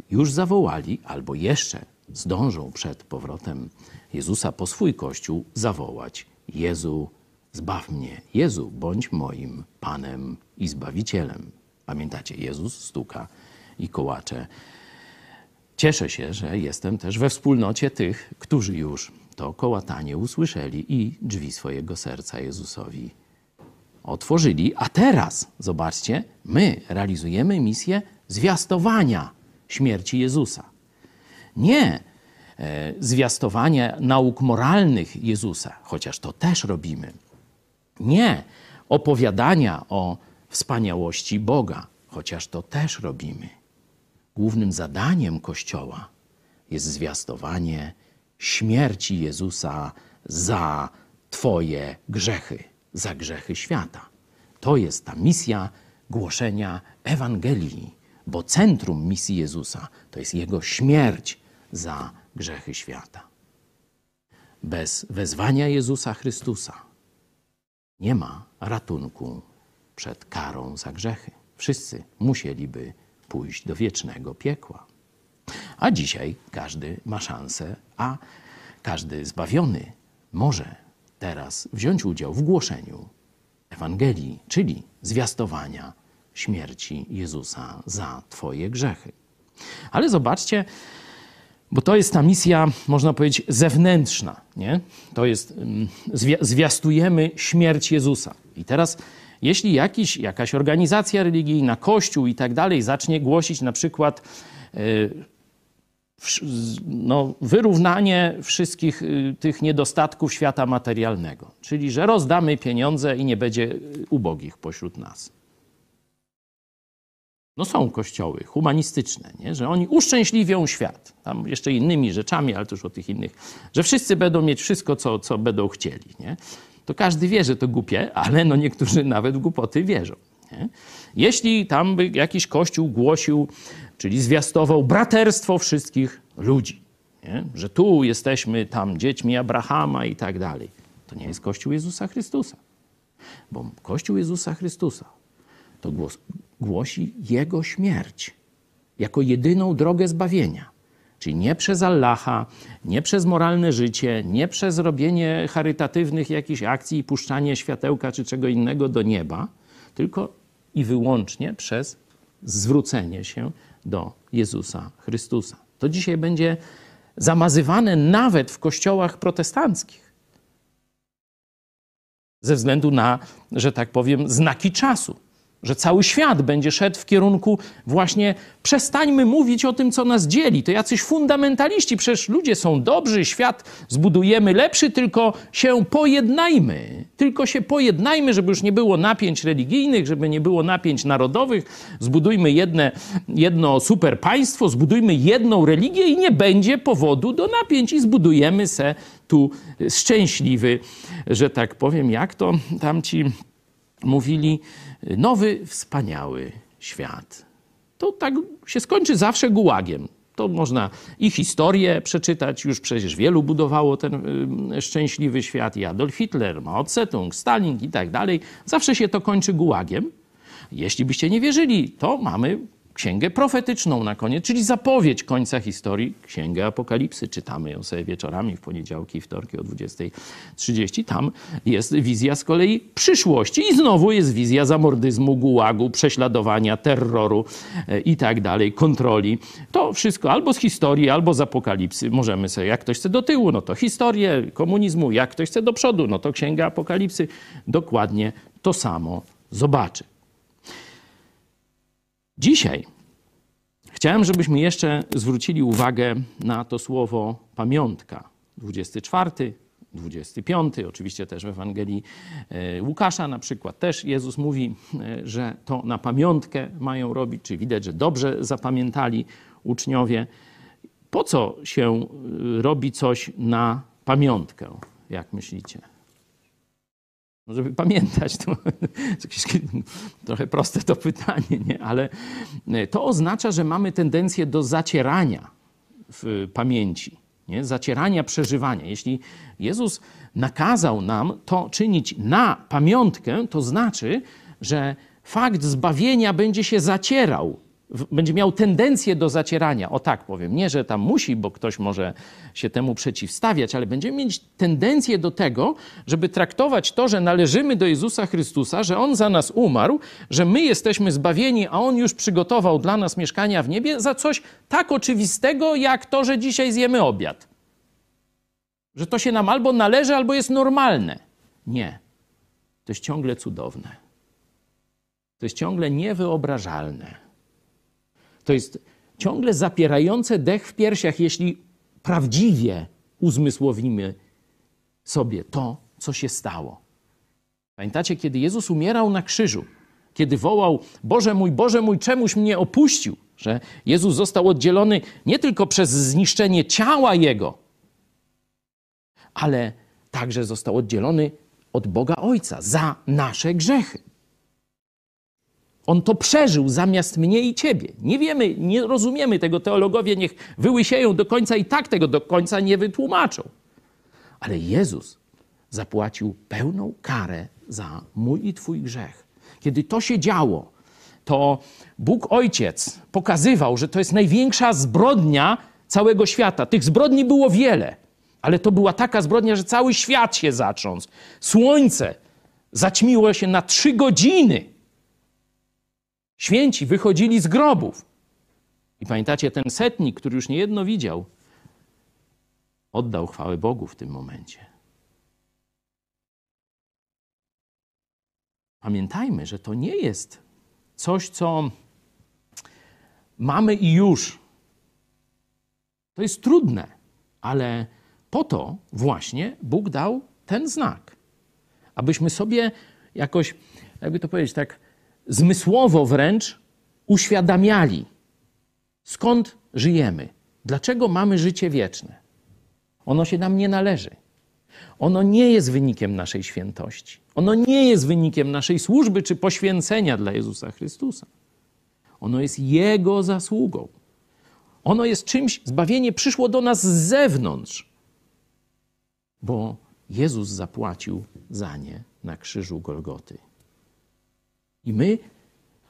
już zawołali albo jeszcze zdążą przed powrotem Jezusa po swój Kościół zawołać Jezu, zbaw mnie. Jezu, bądź moim Panem i Zbawicielem. Pamiętacie, Jezus stuka i kołacze. Cieszę się, że jestem też we wspólnocie tych, którzy już to kołatanie usłyszeli i drzwi swojego serca Jezusowi otworzyli. A teraz, zobaczcie, my realizujemy misję zwiastowania śmierci Jezusa. Nie e, zwiastowania nauk moralnych Jezusa, chociaż to też robimy. Nie opowiadania o wspaniałości Boga, chociaż to też robimy. Głównym zadaniem Kościoła jest zwiastowanie śmierci Jezusa za Twoje grzechy, za grzechy świata. To jest ta misja głoszenia Ewangelii, bo centrum misji Jezusa to jest Jego śmierć za grzechy świata. Bez wezwania Jezusa Chrystusa nie ma ratunku przed karą za grzechy. Wszyscy musieliby pójść do wiecznego piekła. A dzisiaj każdy ma szansę, a każdy zbawiony może teraz wziąć udział w głoszeniu Ewangelii, czyli zwiastowania śmierci Jezusa za Twoje grzechy. Ale zobaczcie, bo to jest ta misja, można powiedzieć, zewnętrzna. Nie? To jest, mm, zwiastujemy śmierć Jezusa. I teraz, jeśli jakiś, jakaś organizacja religijna, kościół i tak dalej zacznie głosić na przykład y, no, wyrównanie wszystkich y, tych niedostatków świata materialnego, czyli że rozdamy pieniądze i nie będzie ubogich pośród nas. No są kościoły humanistyczne, nie? że oni uszczęśliwią świat. Tam jeszcze innymi rzeczami, ale też o tych innych, że wszyscy będą mieć wszystko, co, co będą chcieli. Nie? To każdy wie, że to głupie, ale no niektórzy nawet w głupoty wierzą. Nie? Jeśli tam by jakiś kościół głosił, czyli zwiastował braterstwo wszystkich ludzi, nie? że tu jesteśmy tam dziećmi Abrahama i tak dalej, to nie jest Kościół Jezusa Chrystusa. Bo Kościół Jezusa Chrystusa to głos, głosi Jego śmierć jako jedyną drogę zbawienia. Czyli nie przez Allaha, nie przez moralne życie, nie przez robienie charytatywnych jakichś akcji i puszczanie światełka czy czego innego do nieba, tylko i wyłącznie przez zwrócenie się do Jezusa Chrystusa. To dzisiaj będzie zamazywane nawet w kościołach protestanckich. Ze względu na, że tak powiem, znaki czasu że cały świat będzie szedł w kierunku właśnie przestańmy mówić o tym, co nas dzieli. To jacyś fundamentaliści, przecież ludzie są dobrzy, świat zbudujemy lepszy, tylko się pojednajmy. Tylko się pojednajmy, żeby już nie było napięć religijnych, żeby nie było napięć narodowych. Zbudujmy jedne, jedno super państwo, zbudujmy jedną religię i nie będzie powodu do napięć i zbudujemy se tu szczęśliwy, że tak powiem, jak to tamci mówili, nowy, wspaniały świat. To tak się skończy zawsze gułagiem. To można i historię przeczytać, już przecież wielu budowało ten szczęśliwy świat, i Adolf Hitler, Mao Tse-tung, Stalin i tak dalej. Zawsze się to kończy gułagiem. Jeśli byście nie wierzyli, to mamy księgę profetyczną na koniec, czyli zapowiedź końca historii, księgę Apokalipsy. Czytamy ją sobie wieczorami w poniedziałki i wtorki o 20.30. Tam jest wizja z kolei przyszłości i znowu jest wizja zamordyzmu, gułagu, prześladowania, terroru e, i tak dalej, kontroli. To wszystko albo z historii, albo z Apokalipsy. Możemy sobie, jak ktoś chce do tyłu, no to historię komunizmu, jak ktoś chce do przodu, no to księga Apokalipsy. Dokładnie to samo zobaczy. Dzisiaj chciałem, żebyśmy jeszcze zwrócili uwagę na to słowo pamiątka. 24, 25, oczywiście też w Ewangelii e, Łukasza na przykład też Jezus mówi, e, że to na pamiątkę mają robić, czy widać, że dobrze zapamiętali uczniowie. Po co się e, robi coś na pamiątkę, jak myślicie? No żeby pamiętać, to trochę proste to pytanie, nie? ale to oznacza, że mamy tendencję do zacierania w pamięci, nie? zacierania przeżywania. Jeśli Jezus nakazał nam to czynić na pamiątkę, to znaczy, że fakt zbawienia będzie się zacierał będzie miał tendencję do zacierania. O tak powiem. Nie, że tam musi, bo ktoś może się temu przeciwstawiać, ale będziemy mieć tendencję do tego, żeby traktować to, że należymy do Jezusa Chrystusa, że On za nas umarł, że my jesteśmy zbawieni, a On już przygotował dla nas mieszkania w niebie, za coś tak oczywistego, jak to, że dzisiaj zjemy obiad. Że to się nam albo należy, albo jest normalne. Nie. To jest ciągle cudowne. To jest ciągle niewyobrażalne to jest ciągle zapierające dech w piersiach, jeśli prawdziwie uzmysłowimy sobie to, co się stało. Pamiętacie, kiedy Jezus umierał na krzyżu, kiedy wołał: Boże mój, Boże mój, czemuś mnie opuścił? Że Jezus został oddzielony nie tylko przez zniszczenie ciała Jego, ale także został oddzielony od Boga Ojca za nasze grzechy. On to przeżył zamiast mnie i ciebie. Nie wiemy, nie rozumiemy tego. Teologowie niech wyłysieją do końca i tak tego do końca nie wytłumaczą. Ale Jezus zapłacił pełną karę za mój i twój grzech. Kiedy to się działo, to Bóg Ojciec pokazywał, że to jest największa zbrodnia całego świata. Tych zbrodni było wiele, ale to była taka zbrodnia, że cały świat się zatrząsł. Słońce zaćmiło się na trzy godziny Święci wychodzili z grobów. I pamiętacie, ten setnik, który już niejedno widział, oddał chwałę Bogu w tym momencie. Pamiętajmy, że to nie jest coś, co mamy i już. To jest trudne, ale po to właśnie Bóg dał ten znak, abyśmy sobie jakoś, jakby to powiedzieć, tak zmysłowo wręcz uświadamiali, skąd żyjemy, dlaczego mamy życie wieczne. Ono się nam nie należy. Ono nie jest wynikiem naszej świętości. Ono nie jest wynikiem naszej służby czy poświęcenia dla Jezusa Chrystusa. Ono jest Jego zasługą. Ono jest czymś, zbawienie przyszło do nas z zewnątrz, bo Jezus zapłacił za nie na krzyżu Golgoty. I my,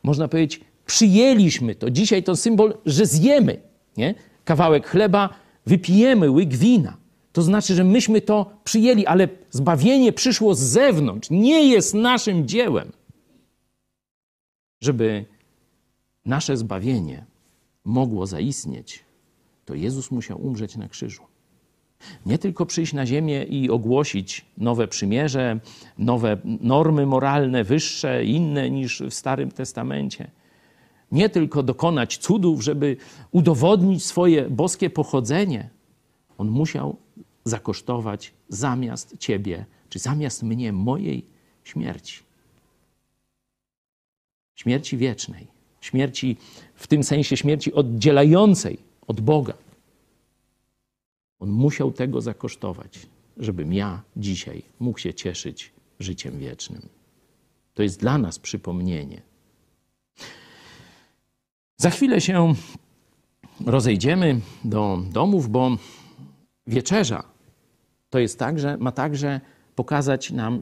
można powiedzieć, przyjęliśmy to. Dzisiaj to symbol, że zjemy nie? kawałek chleba, wypijemy łyk wina. To znaczy, że myśmy to przyjęli, ale zbawienie przyszło z zewnątrz. Nie jest naszym dziełem. Żeby nasze zbawienie mogło zaistnieć, to Jezus musiał umrzeć na krzyżu. Nie tylko przyjść na ziemię i ogłosić nowe przymierze, nowe normy moralne, wyższe, inne niż w Starym Testamencie. Nie tylko dokonać cudów, żeby udowodnić swoje boskie pochodzenie. On musiał zakosztować zamiast ciebie, czy zamiast mnie, mojej śmierci. Śmierci wiecznej. Śmierci w tym sensie śmierci oddzielającej od Boga. On musiał tego zakosztować, żebym ja dzisiaj mógł się cieszyć życiem wiecznym. To jest dla nas przypomnienie. Za chwilę się rozejdziemy do domów, bo wieczerza to jest także, ma także pokazać nam,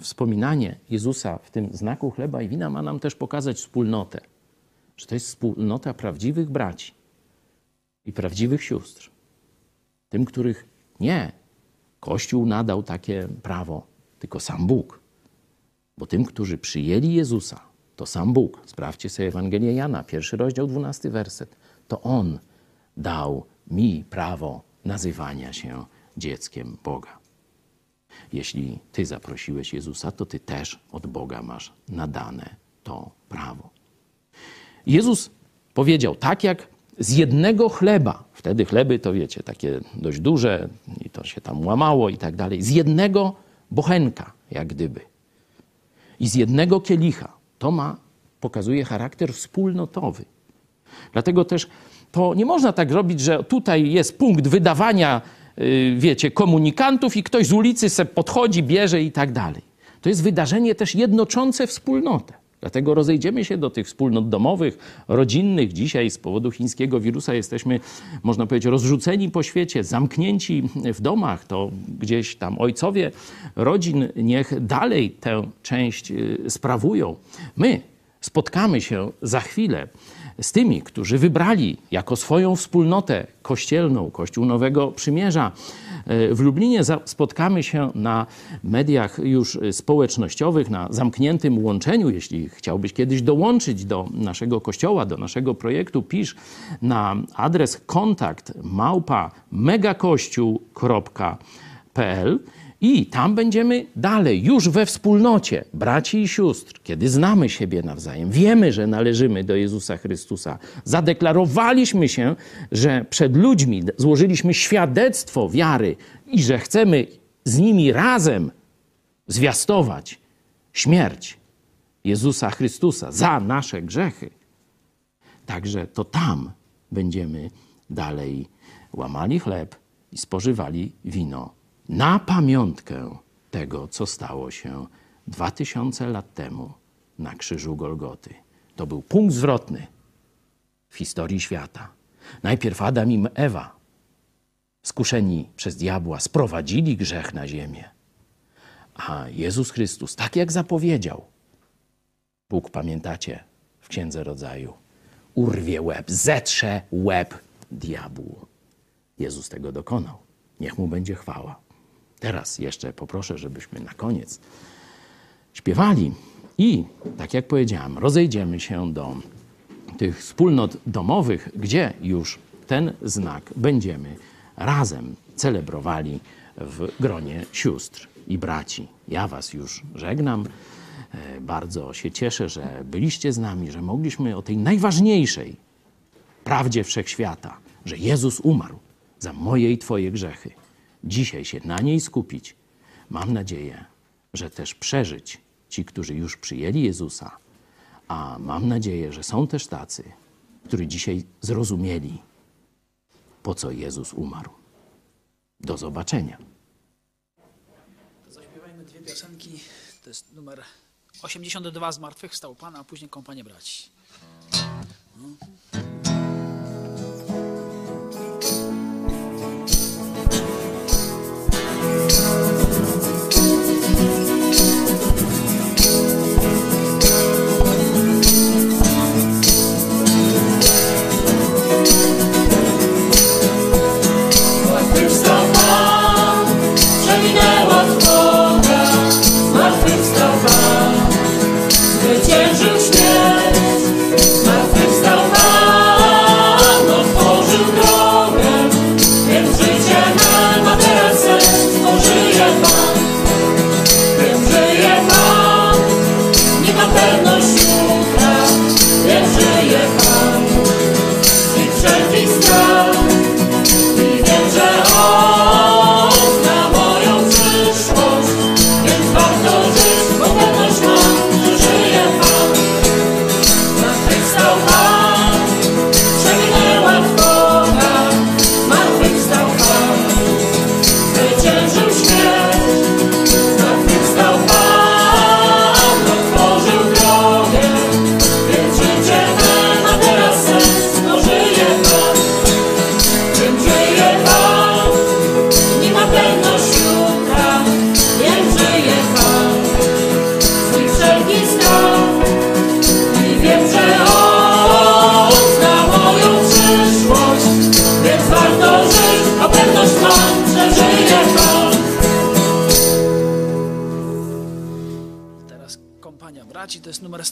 wspominanie Jezusa w tym znaku chleba i wina ma nam też pokazać wspólnotę że to jest wspólnota prawdziwych braci i prawdziwych sióstr. Tym, których nie Kościół nadał takie prawo, tylko sam Bóg. Bo tym, którzy przyjęli Jezusa, to sam Bóg. Sprawdźcie sobie Ewangelię Jana, pierwszy rozdział, dwunasty werset. To On dał mi prawo nazywania się dzieckiem Boga. Jeśli Ty zaprosiłeś Jezusa, to Ty też od Boga masz nadane to prawo. Jezus powiedział, tak jak z jednego chleba, wtedy chleby to wiecie, takie dość duże i to się tam łamało i tak dalej, z jednego bochenka, jak gdyby, i z jednego kielicha, to ma, pokazuje charakter wspólnotowy. Dlatego też to nie można tak robić, że tutaj jest punkt wydawania, yy, wiecie, komunikantów i ktoś z ulicy se podchodzi, bierze i tak dalej. To jest wydarzenie też jednoczące wspólnotę. Dlatego rozejdziemy się do tych wspólnot domowych, rodzinnych. Dzisiaj z powodu chińskiego wirusa jesteśmy, można powiedzieć, rozrzuceni po świecie, zamknięci w domach. To gdzieś tam ojcowie rodzin niech dalej tę część y, sprawują. My spotkamy się za chwilę z tymi, którzy wybrali jako swoją wspólnotę kościelną, Kościół Nowego Przymierza. E, w Lublinie spotkamy się na mediach już społecznościowych, na zamkniętym łączeniu. Jeśli chciałbyś kiedyś dołączyć do naszego kościoła, do naszego projektu, pisz na adres kontakt małpa megakościół.pl i tam będziemy dalej, już we wspólnocie braci i sióstr, kiedy znamy siebie nawzajem, wiemy, że należymy do Jezusa Chrystusa, zadeklarowaliśmy się, że przed ludźmi złożyliśmy świadectwo wiary i że chcemy z nimi razem zwiastować śmierć Jezusa Chrystusa za nasze grzechy. Także to tam będziemy dalej łamali chleb i spożywali wino na pamiątkę tego, co stało się dwa tysiące lat temu na krzyżu Golgoty. To był punkt zwrotny w historii świata. Najpierw Adam i Ewa, skuszeni przez diabła, sprowadzili grzech na ziemię. A Jezus Chrystus, tak jak zapowiedział, Bóg, pamiętacie, w Księdze Rodzaju, urwie łeb, zetrze łeb diabłu. Jezus tego dokonał. Niech mu będzie chwała. Teraz jeszcze poproszę, żebyśmy na koniec śpiewali i, tak jak powiedziałem, rozejdziemy się do tych wspólnot domowych, gdzie już ten znak będziemy razem celebrowali w gronie sióstr i braci. Ja Was już żegnam. E, bardzo się cieszę, że byliście z nami, że mogliśmy o tej najważniejszej prawdzie wszechświata, że Jezus umarł za moje i Twoje grzechy dzisiaj się na niej skupić, mam nadzieję, że też przeżyć ci, którzy już przyjęli Jezusa, a mam nadzieję, że są też tacy, którzy dzisiaj zrozumieli, po co Jezus umarł. Do zobaczenia. Zaśpiewajmy dwie piosenki. To jest numer 82 Zmartwychwstał Pana, a później Kompanie Braci. Zmartwychwstał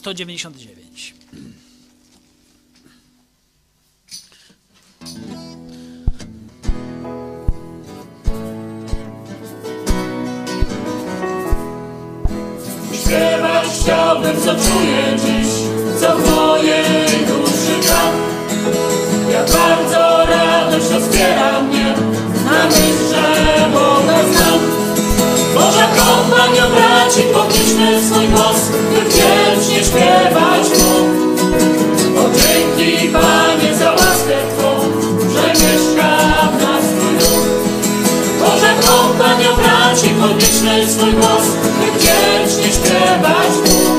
199. braci, podnieś swój głos, by wdzięcznić krewać Bóg.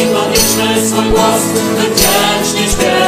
Ci na swój głos, by wdzięcznie śpiewać.